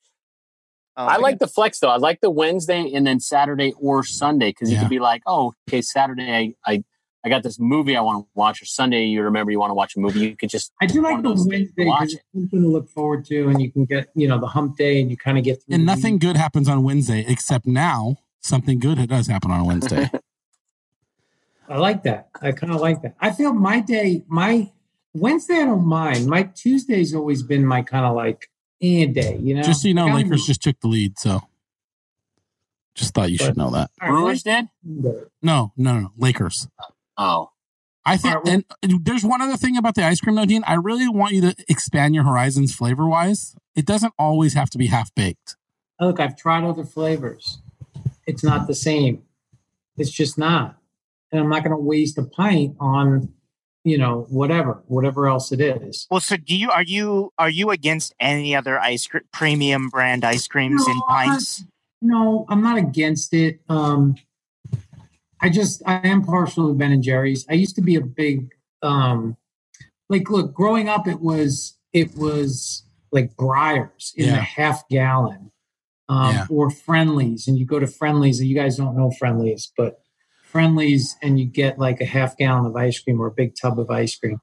Oh, I my like the flex though. I like the Wednesday and then Saturday or Sunday because you Yeah. could be like, oh, okay, Saturday I, I I got this movie I want to watch, or Sunday you remember you want to watch a movie. You could just I do like the of those days Wednesday watch because it. it's something to look forward to, and you can get you know the hump day, and you kind of get through. And nothing good happens on Wednesday, except now something good does happen on Wednesday. I like that. I kind of like that. I feel my day, my Wednesday, I don't mind. My Tuesday's always been my kind of like and day. You know, just so you know, Like, I'm- Lakers just took the lead. So just thought you should know that. All right, Brewers did. No, no, no, Lakers. Oh, I think, All right, and there's one other thing about the ice cream, though, Dean. I really want you to expand your horizons flavor wise. It doesn't always have to be half baked. Look, I've tried other flavors. It's not the same. It's just not. And I'm not going to waste a pint on, you know, whatever, whatever else it is. Well, so do you are you are you against any other ice cream premium brand ice creams No, in I'm not- pints? No, I'm not against it. Um, I just I am partial to Ben and Jerry's. I used to be a big um, like look growing up. It was it was like Breyers in the Yeah. half gallon um, Yeah. or Friendlies, and you go to Friendlies, and you guys don't know Friendlies, but Friendlies, and you get like a half gallon of ice cream or a big tub of ice cream.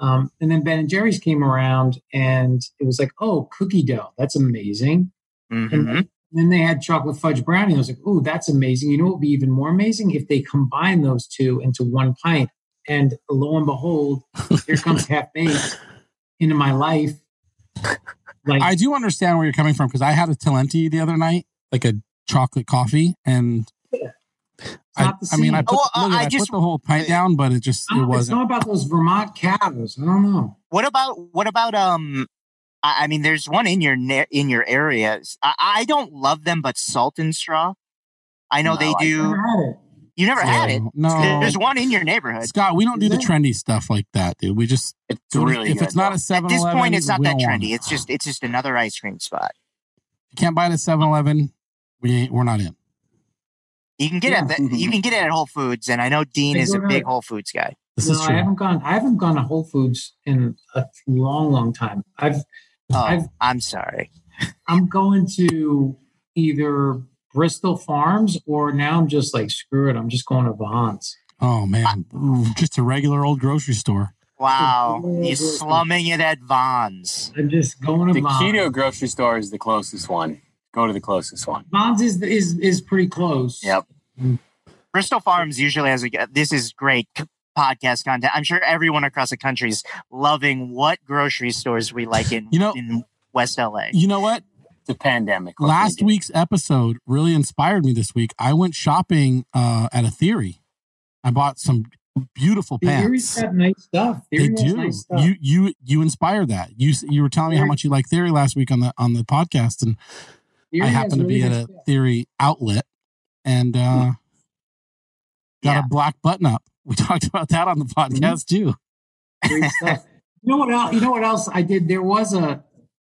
Um, and then Ben and Jerry's came around, and it was like, oh, cookie dough, that's amazing. Mhm. And then they had chocolate fudge brownie. I was like, "Ooh, that's amazing!" You know what would be even more amazing if they combine those two into one pint. And lo and behold, here comes half baked into my life. Like, I do understand where you're coming from because I had a Talenti the other night, like a chocolate coffee, and I, I mean, I put, Oh, look, I I put just- the whole pint down, but it just it don't know, it's wasn't. not about those Vermont cows. I don't know. What about what about um? I, I mean, there's one in your ne- in your area. I, I don't love them, but Salt and Straw. I know No, they I do. Never had it. You never had it. No, There's one in your neighborhood. Scott, we don't do the trendy stuff like that, dude. We just it's go to- really if good. it's not though. a 7 At this point, it's not that trendy. It's just it's just another ice cream spot. you can't buy it at 7-Eleven. We ain't, we're not in. You can get Yeah. it. At you can get it at Whole Foods, and I know Dean They is a go to- big Whole Foods guy. This no, is I haven't gone. I haven't gone to Whole Foods in a long, long time. I've Oh, I've- I'm sorry. I'm going to either Bristol Farms or now I'm just like screw it. I'm just going to Vons. Oh man, Ooh, just a regular old grocery store. Wow, Oh, you slumming it at Vons. I'm just going to The Vons. keto grocery store is the closest one. Go to the closest one. Vons is is is pretty close. Yep. Mm. Bristol Farms usually has a. This is great c- podcast content. I'm sure everyone across the country is loving what grocery stores we like in You know- in West LA. You know what? The pandemic. Last they week's episode really inspired me. This week, I went shopping uh, at a Theory. I bought some beautiful Theory's pants. got nice stuff. They Theory has do. nice stuff. you you you inspired that. You you were telling me how much you like Theory last week on the on the podcast, and Theory I has happened to really be at a stuff. Theory outlet and uh, got Yeah. a black button up. We talked about that on the podcast too. Great stuff. You know what else? You know what else I did? There was a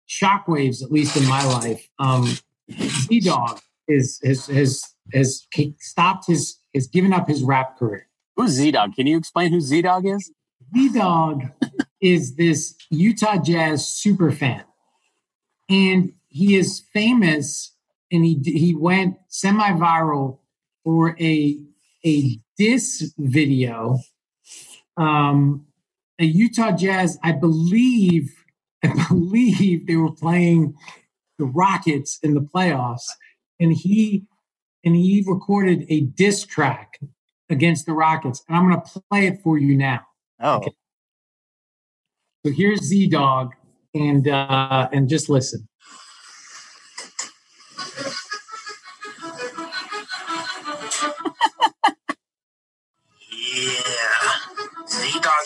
shockwaves, at least in my life. Um, Z Dog is has has has stopped his has given up his rap career. Who's Z Dog? Can you explain who Z Dog is? Z Dog is this Utah Jazz super fan, and he is famous. And he he went semi-viral for a a diss video. Um, a Utah Jazz, I believe, I believe they were playing the Rockets in the playoffs, and he and he recorded a diss track against the Rockets, and I'm going to play it for you now. Oh, okay. so here's Z Dog, and uh, and just listen.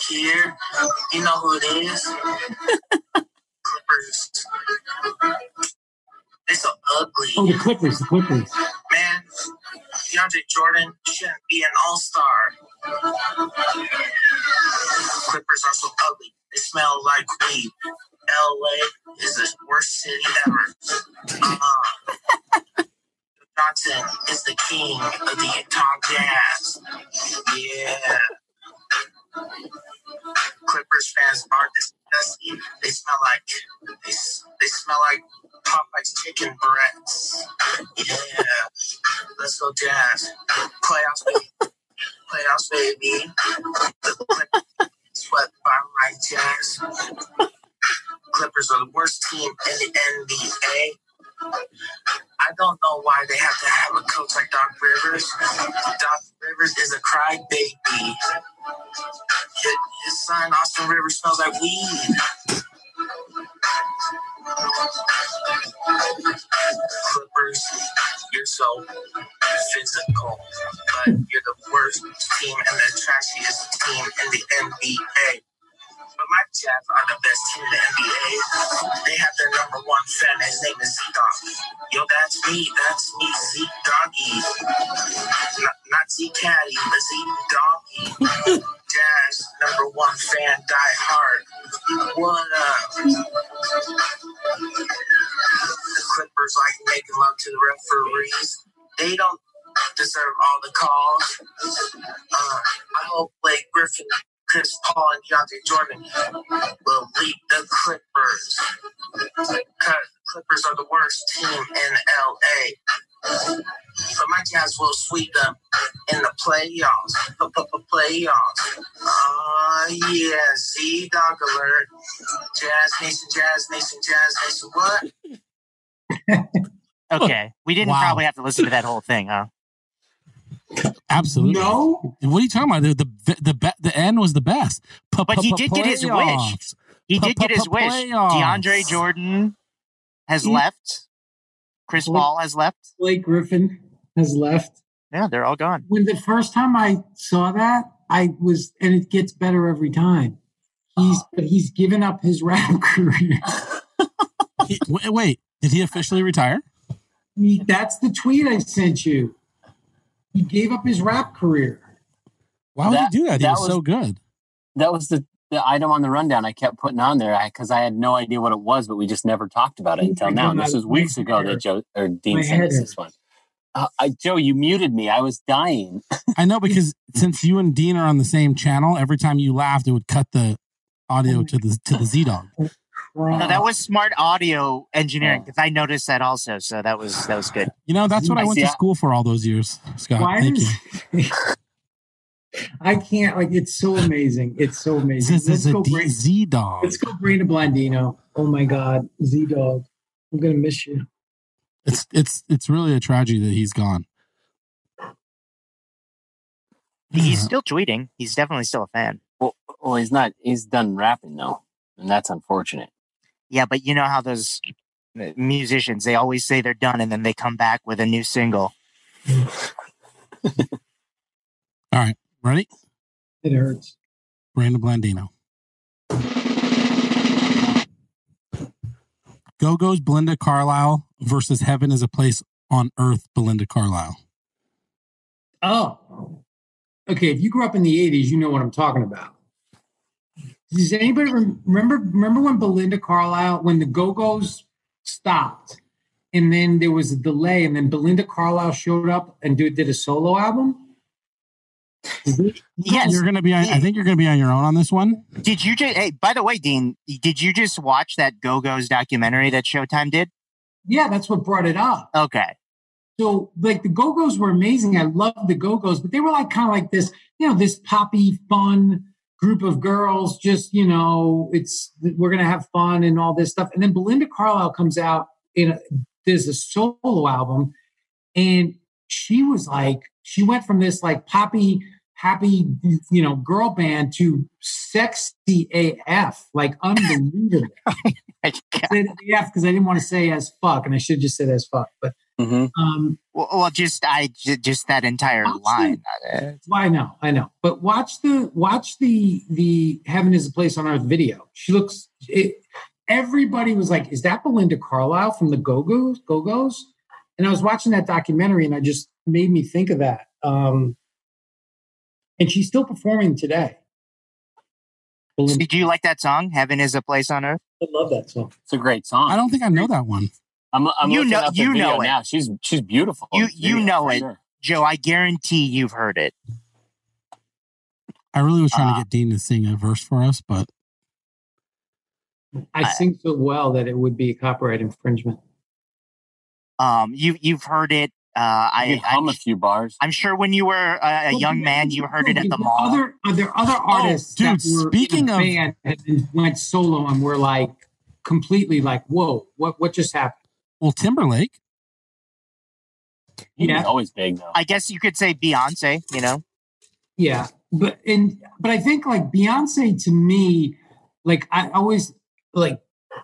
Here. You know who it is? Clippers. They're so ugly. Oh, the Clippers, the Clippers. Man, DeAndre Jordan shouldn't be an all star. Clippers are so ugly. They smell like weed. LA is the worst city ever. Uh, Johnson is the king of the Utah Jazz. Yeah. Clippers fans are disgusting. They smell like they, they smell like Popeye's chicken breasts. Yeah, let's go Jazz. Playoffs, baby. Playoffs, baby. Swept by my Jazz. Clippers are the worst team in the NBA. I don't know why they have to have a coach like Doc Rivers. Doc Rivers is a crybaby. His, his son, Austin Rivers, smells like weed. Clippers, you're so physical, but you're the worst team and the trashiest team in the NBA. My Jazz are the best team in the NBA. They have their number one fan. His name is Z Dog. Yo, that's me. That's me, Z Doggy. Not, not Z Caddy, but Z Doggy. Jazz number one fan, die hard. What up? The Clippers like making love to the referees. They don't deserve all the calls. Uh, I hope Blake Griffin Chris Paul and DeAndre Jordan will lead the Clippers. Because the Clippers are the worst team in LA. But my Jazz will sweep them in the playoffs. Playoffs. Oh, uh, yeah. Z Dog Alert. Jazz Nation, Jazz Nation, Jazz Nation. What? okay. We didn't wow. probably have to listen to that whole thing, huh? Absolutely. No. What are you talking about? The the the, the end was the best. But he did get his wish. He did get his wish. DeAndre Jordan has left. Chris Paul has left. Blake Griffin has left. Yeah, they're all gone. When the first time I saw that, I was, and it gets better every time. He's, but he's given up his rap career. he, wait, did he officially retire? He, that's the tweet I sent you. He gave up his rap career. Why would that, he do that? He was, was so good. That was the the item on the rundown I kept putting on there because I, I, had no idea what it was, but we just never talked about it until now. And this was weeks ago that Joe or Dean sent us this one. Uh, I, Joe, you muted me. I was dying. I know because since you and Dean are on the same channel, every time you laughed, it would cut the audio to the to the Z Dog. No, that was smart audio engineering because I noticed that also. So that was that was good. You know, that's what I, I went to school for all those years, Scott. Why Thank you. I can't like it's so amazing. It's so amazing. This let's is go a Z dog. Let's go Brina Blandino. Oh my god, Z dog. I'm gonna miss you. It's it's it's really a tragedy that he's gone. He's still tweeting. He's definitely still a fan. Well, well, he's not. He's done rapping though, and that's unfortunate. Yeah, but you know how those musicians they always say they're done, and then they come back with a new single. All right. Ready? It hurts. Brandon Blandino. Go Go's Belinda Carlisle versus Heaven is a Place on Earth, Belinda Carlisle. Oh. Okay. If you grew up in the 80s, you know what I'm talking about. Does anybody remember remember when Belinda Carlisle, when the Go Go's stopped and then there was a delay and then Belinda Carlisle showed up and did, did a solo album? Yes, you're gonna be. On, I think you're gonna be on your own on this one. Did you just? Hey, by the way, Dean, did you just watch that Go Go's documentary that Showtime did? Yeah, that's what brought it up. Okay. So, like the Go Go's were amazing. I loved the Go Go's, but they were like kind of like this, you know, this poppy, fun group of girls. Just you know, it's we're gonna have fun and all this stuff. And then Belinda Carlisle comes out in a, there's a solo album, and she was like, she went from this like poppy, happy, you know, girl band to sexy AF, like unbelievable. Oh AF because I didn't want to say as fuck, and I should just said as fuck, but. Mm-hmm. Um, well, well, just I just that entire line. The, well, I know, I know, but watch the watch the the Heaven is a Place on Earth video. She looks. It, everybody was like, "Is that Belinda Carlisle from the Go Go's?" Go Go's, and I was watching that documentary, and I just made me think of that. Um, and she's still performing today. Belinda. Did you like that song? Heaven is a Place on Earth. I love that song. It's a great song. I don't think I know that one. I'm, I'm you know, you know it. now. She's she's beautiful. You you Video, know it, sure. Joe. I guarantee you've heard it. I really was trying Uh, to get Dean to sing a verse for us, but I sing so well that it would be a copyright infringement. Um, you you've heard it. Uh, I You can hum I'm, a few bars. I'm sure when you were a, a young man, you heard it at the mall. Other, are there other artists dude, that were speaking in of- band and went solo and were like completely like, "Whoa, what what just happened?" Well, Timberlake. You know, always big though. I guess you could say Beyonce. You know, Yeah, but and but I think like Beyonce to me, like I always like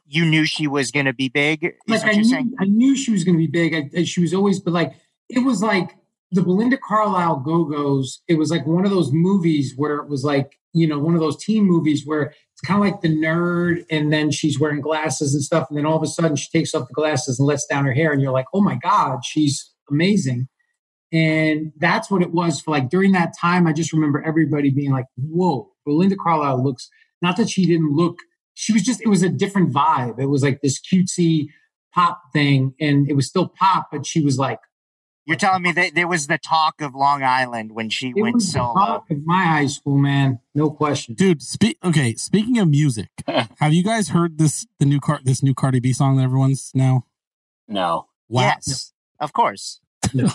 you knew she was going to be big. Like I knew saying? I knew she was going to be big. I, I- she was always, but like it was like the Belinda Carlisle Go Go's. It was like one of those movies where it was like you know one of those teen movies where it's kind of like the nerd, and then she's wearing glasses and stuff, and then all of a sudden she takes off the glasses and lets down her hair, and you're like, oh my god, she's amazing. And that's what it was for like during that time. I just remember everybody being like, whoa, Belinda Carlisle looks, not that she didn't look, she was just, it was a different vibe. It was like this cutesy pop thing. And it was still pop, but she was like, You're telling me that there was the talk of Long Island when she it went was the solo. pop of my high school, man. No question. Dude, speak. Okay, speaking of music, have you guys heard this the new car this new Cardi B song that everyone's now? No. Wow. Yes, of course. No.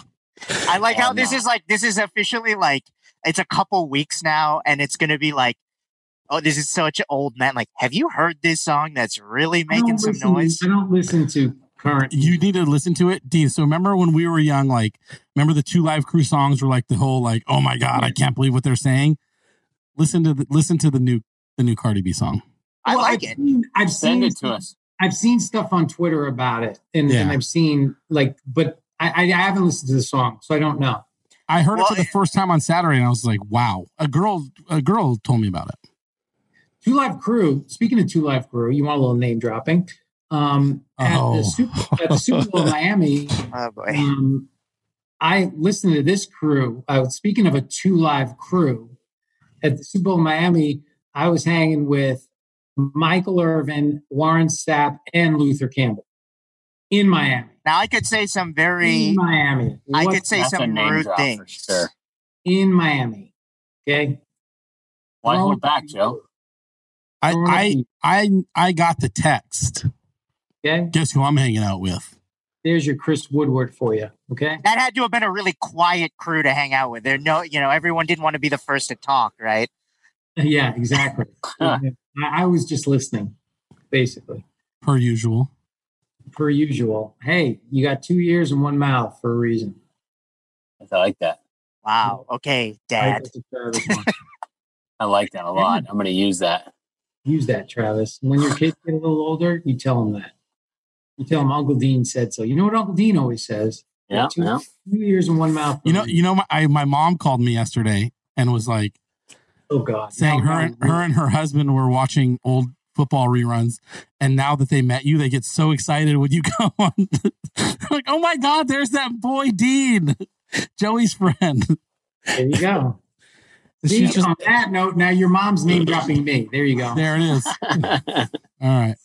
I like how this is like this is officially like it's a couple weeks now, and it's gonna be like, oh, this is such an old man. Like, have you heard this song? That's really making some listen- noise. I don't listen to current. You need to listen to it, Dean. So remember when we were young, like remember the two live crew songs were like the whole like, oh my god, I can't believe what they're saying. Listen to the listen to the new the new Cardi B song. I Well, like I've it. Seen, I've Send seen it to us. I've seen stuff on Twitter about it, and, and I've seen like, but I, I, I haven't listened to the song, so I don't know. I heard Well, it for the first time on Saturday, and I was like, wow. A girl a girl told me about it. Two Live Crew. Speaking of Two Live Crew, you want a little name dropping? Um, at Oh. the Super, at the Super Bowl in Miami, Oh boy. um, I listened to this crew. Uh, speaking of a Two Live Crew, at the Super Bowl in Miami, I was hanging with Michael Irvin, Warren Sapp, and Luther Campbell in Miami. Now I could say some very In Miami. I What- could say some rude things. sure. in Miami. Okay. Why Throwing hold back, Joe? I I I I got the text. Okay. Guess who I'm hanging out with? There's your Chris Woodward for you. Okay. That had to have been a really quiet crew to hang out with. There, no, you know, everyone didn't want to be the first to talk, right? Yeah, exactly. I, I was just listening, basically, Per usual. per usual. Hey, you got two ears and one mouth for a reason. I like that. Wow. Okay, Dad. That's a Travis one. I like that a lot. I'm going to use that. Use that, Travis. When your kids get a little older, you tell them that. You tell them Uncle Dean said so. You know what Uncle Dean always says? Yeah, two, yeah. two ears and one mouth. You know, reason. you know, my I, my mom called me yesterday and was like oh God, saying No, her and her and her husband were watching old football reruns, and now that they met you, they get so excited when you come on. like, oh my God, there's that boy Dean, Joey's friend. There you go. She's See, just on that note, now your mom's name dropping me. There you go. there. It is. All right.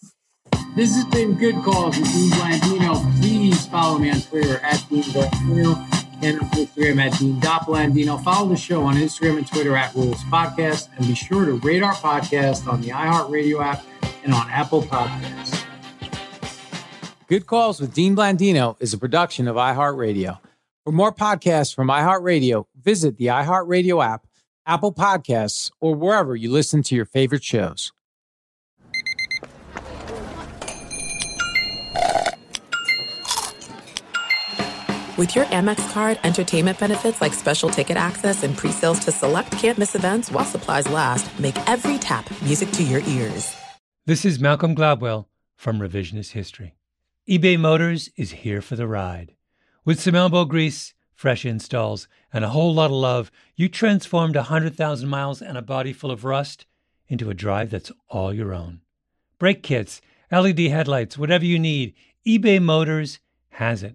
This has been Good Calls with Dean Blandino. Please follow me on Twitter at Dean Blandino. and on Instagram at Dean. Follow the show on Instagram and Twitter at Rules Podcast. And be sure to rate our podcast on the iHeartRadio app and on Apple Podcasts. Good Calls with Dean Blandino is a production of iHeartRadio. For more podcasts from iHeartRadio, visit the iHeartRadio app, Apple Podcasts, or wherever you listen to your favorite shows. With your Amex card, entertainment benefits like special ticket access and pre-sales to select campus events while supplies last, make every tap music to your ears. This is Malcolm Gladwell from Revisionist History. eBay Motors is here for the ride. With some elbow grease, fresh installs, and a whole lot of love, you transformed 100,000 miles and a body full of rust into a drive that's all your own. Brake kits, LED headlights, whatever you need, eBay Motors has it.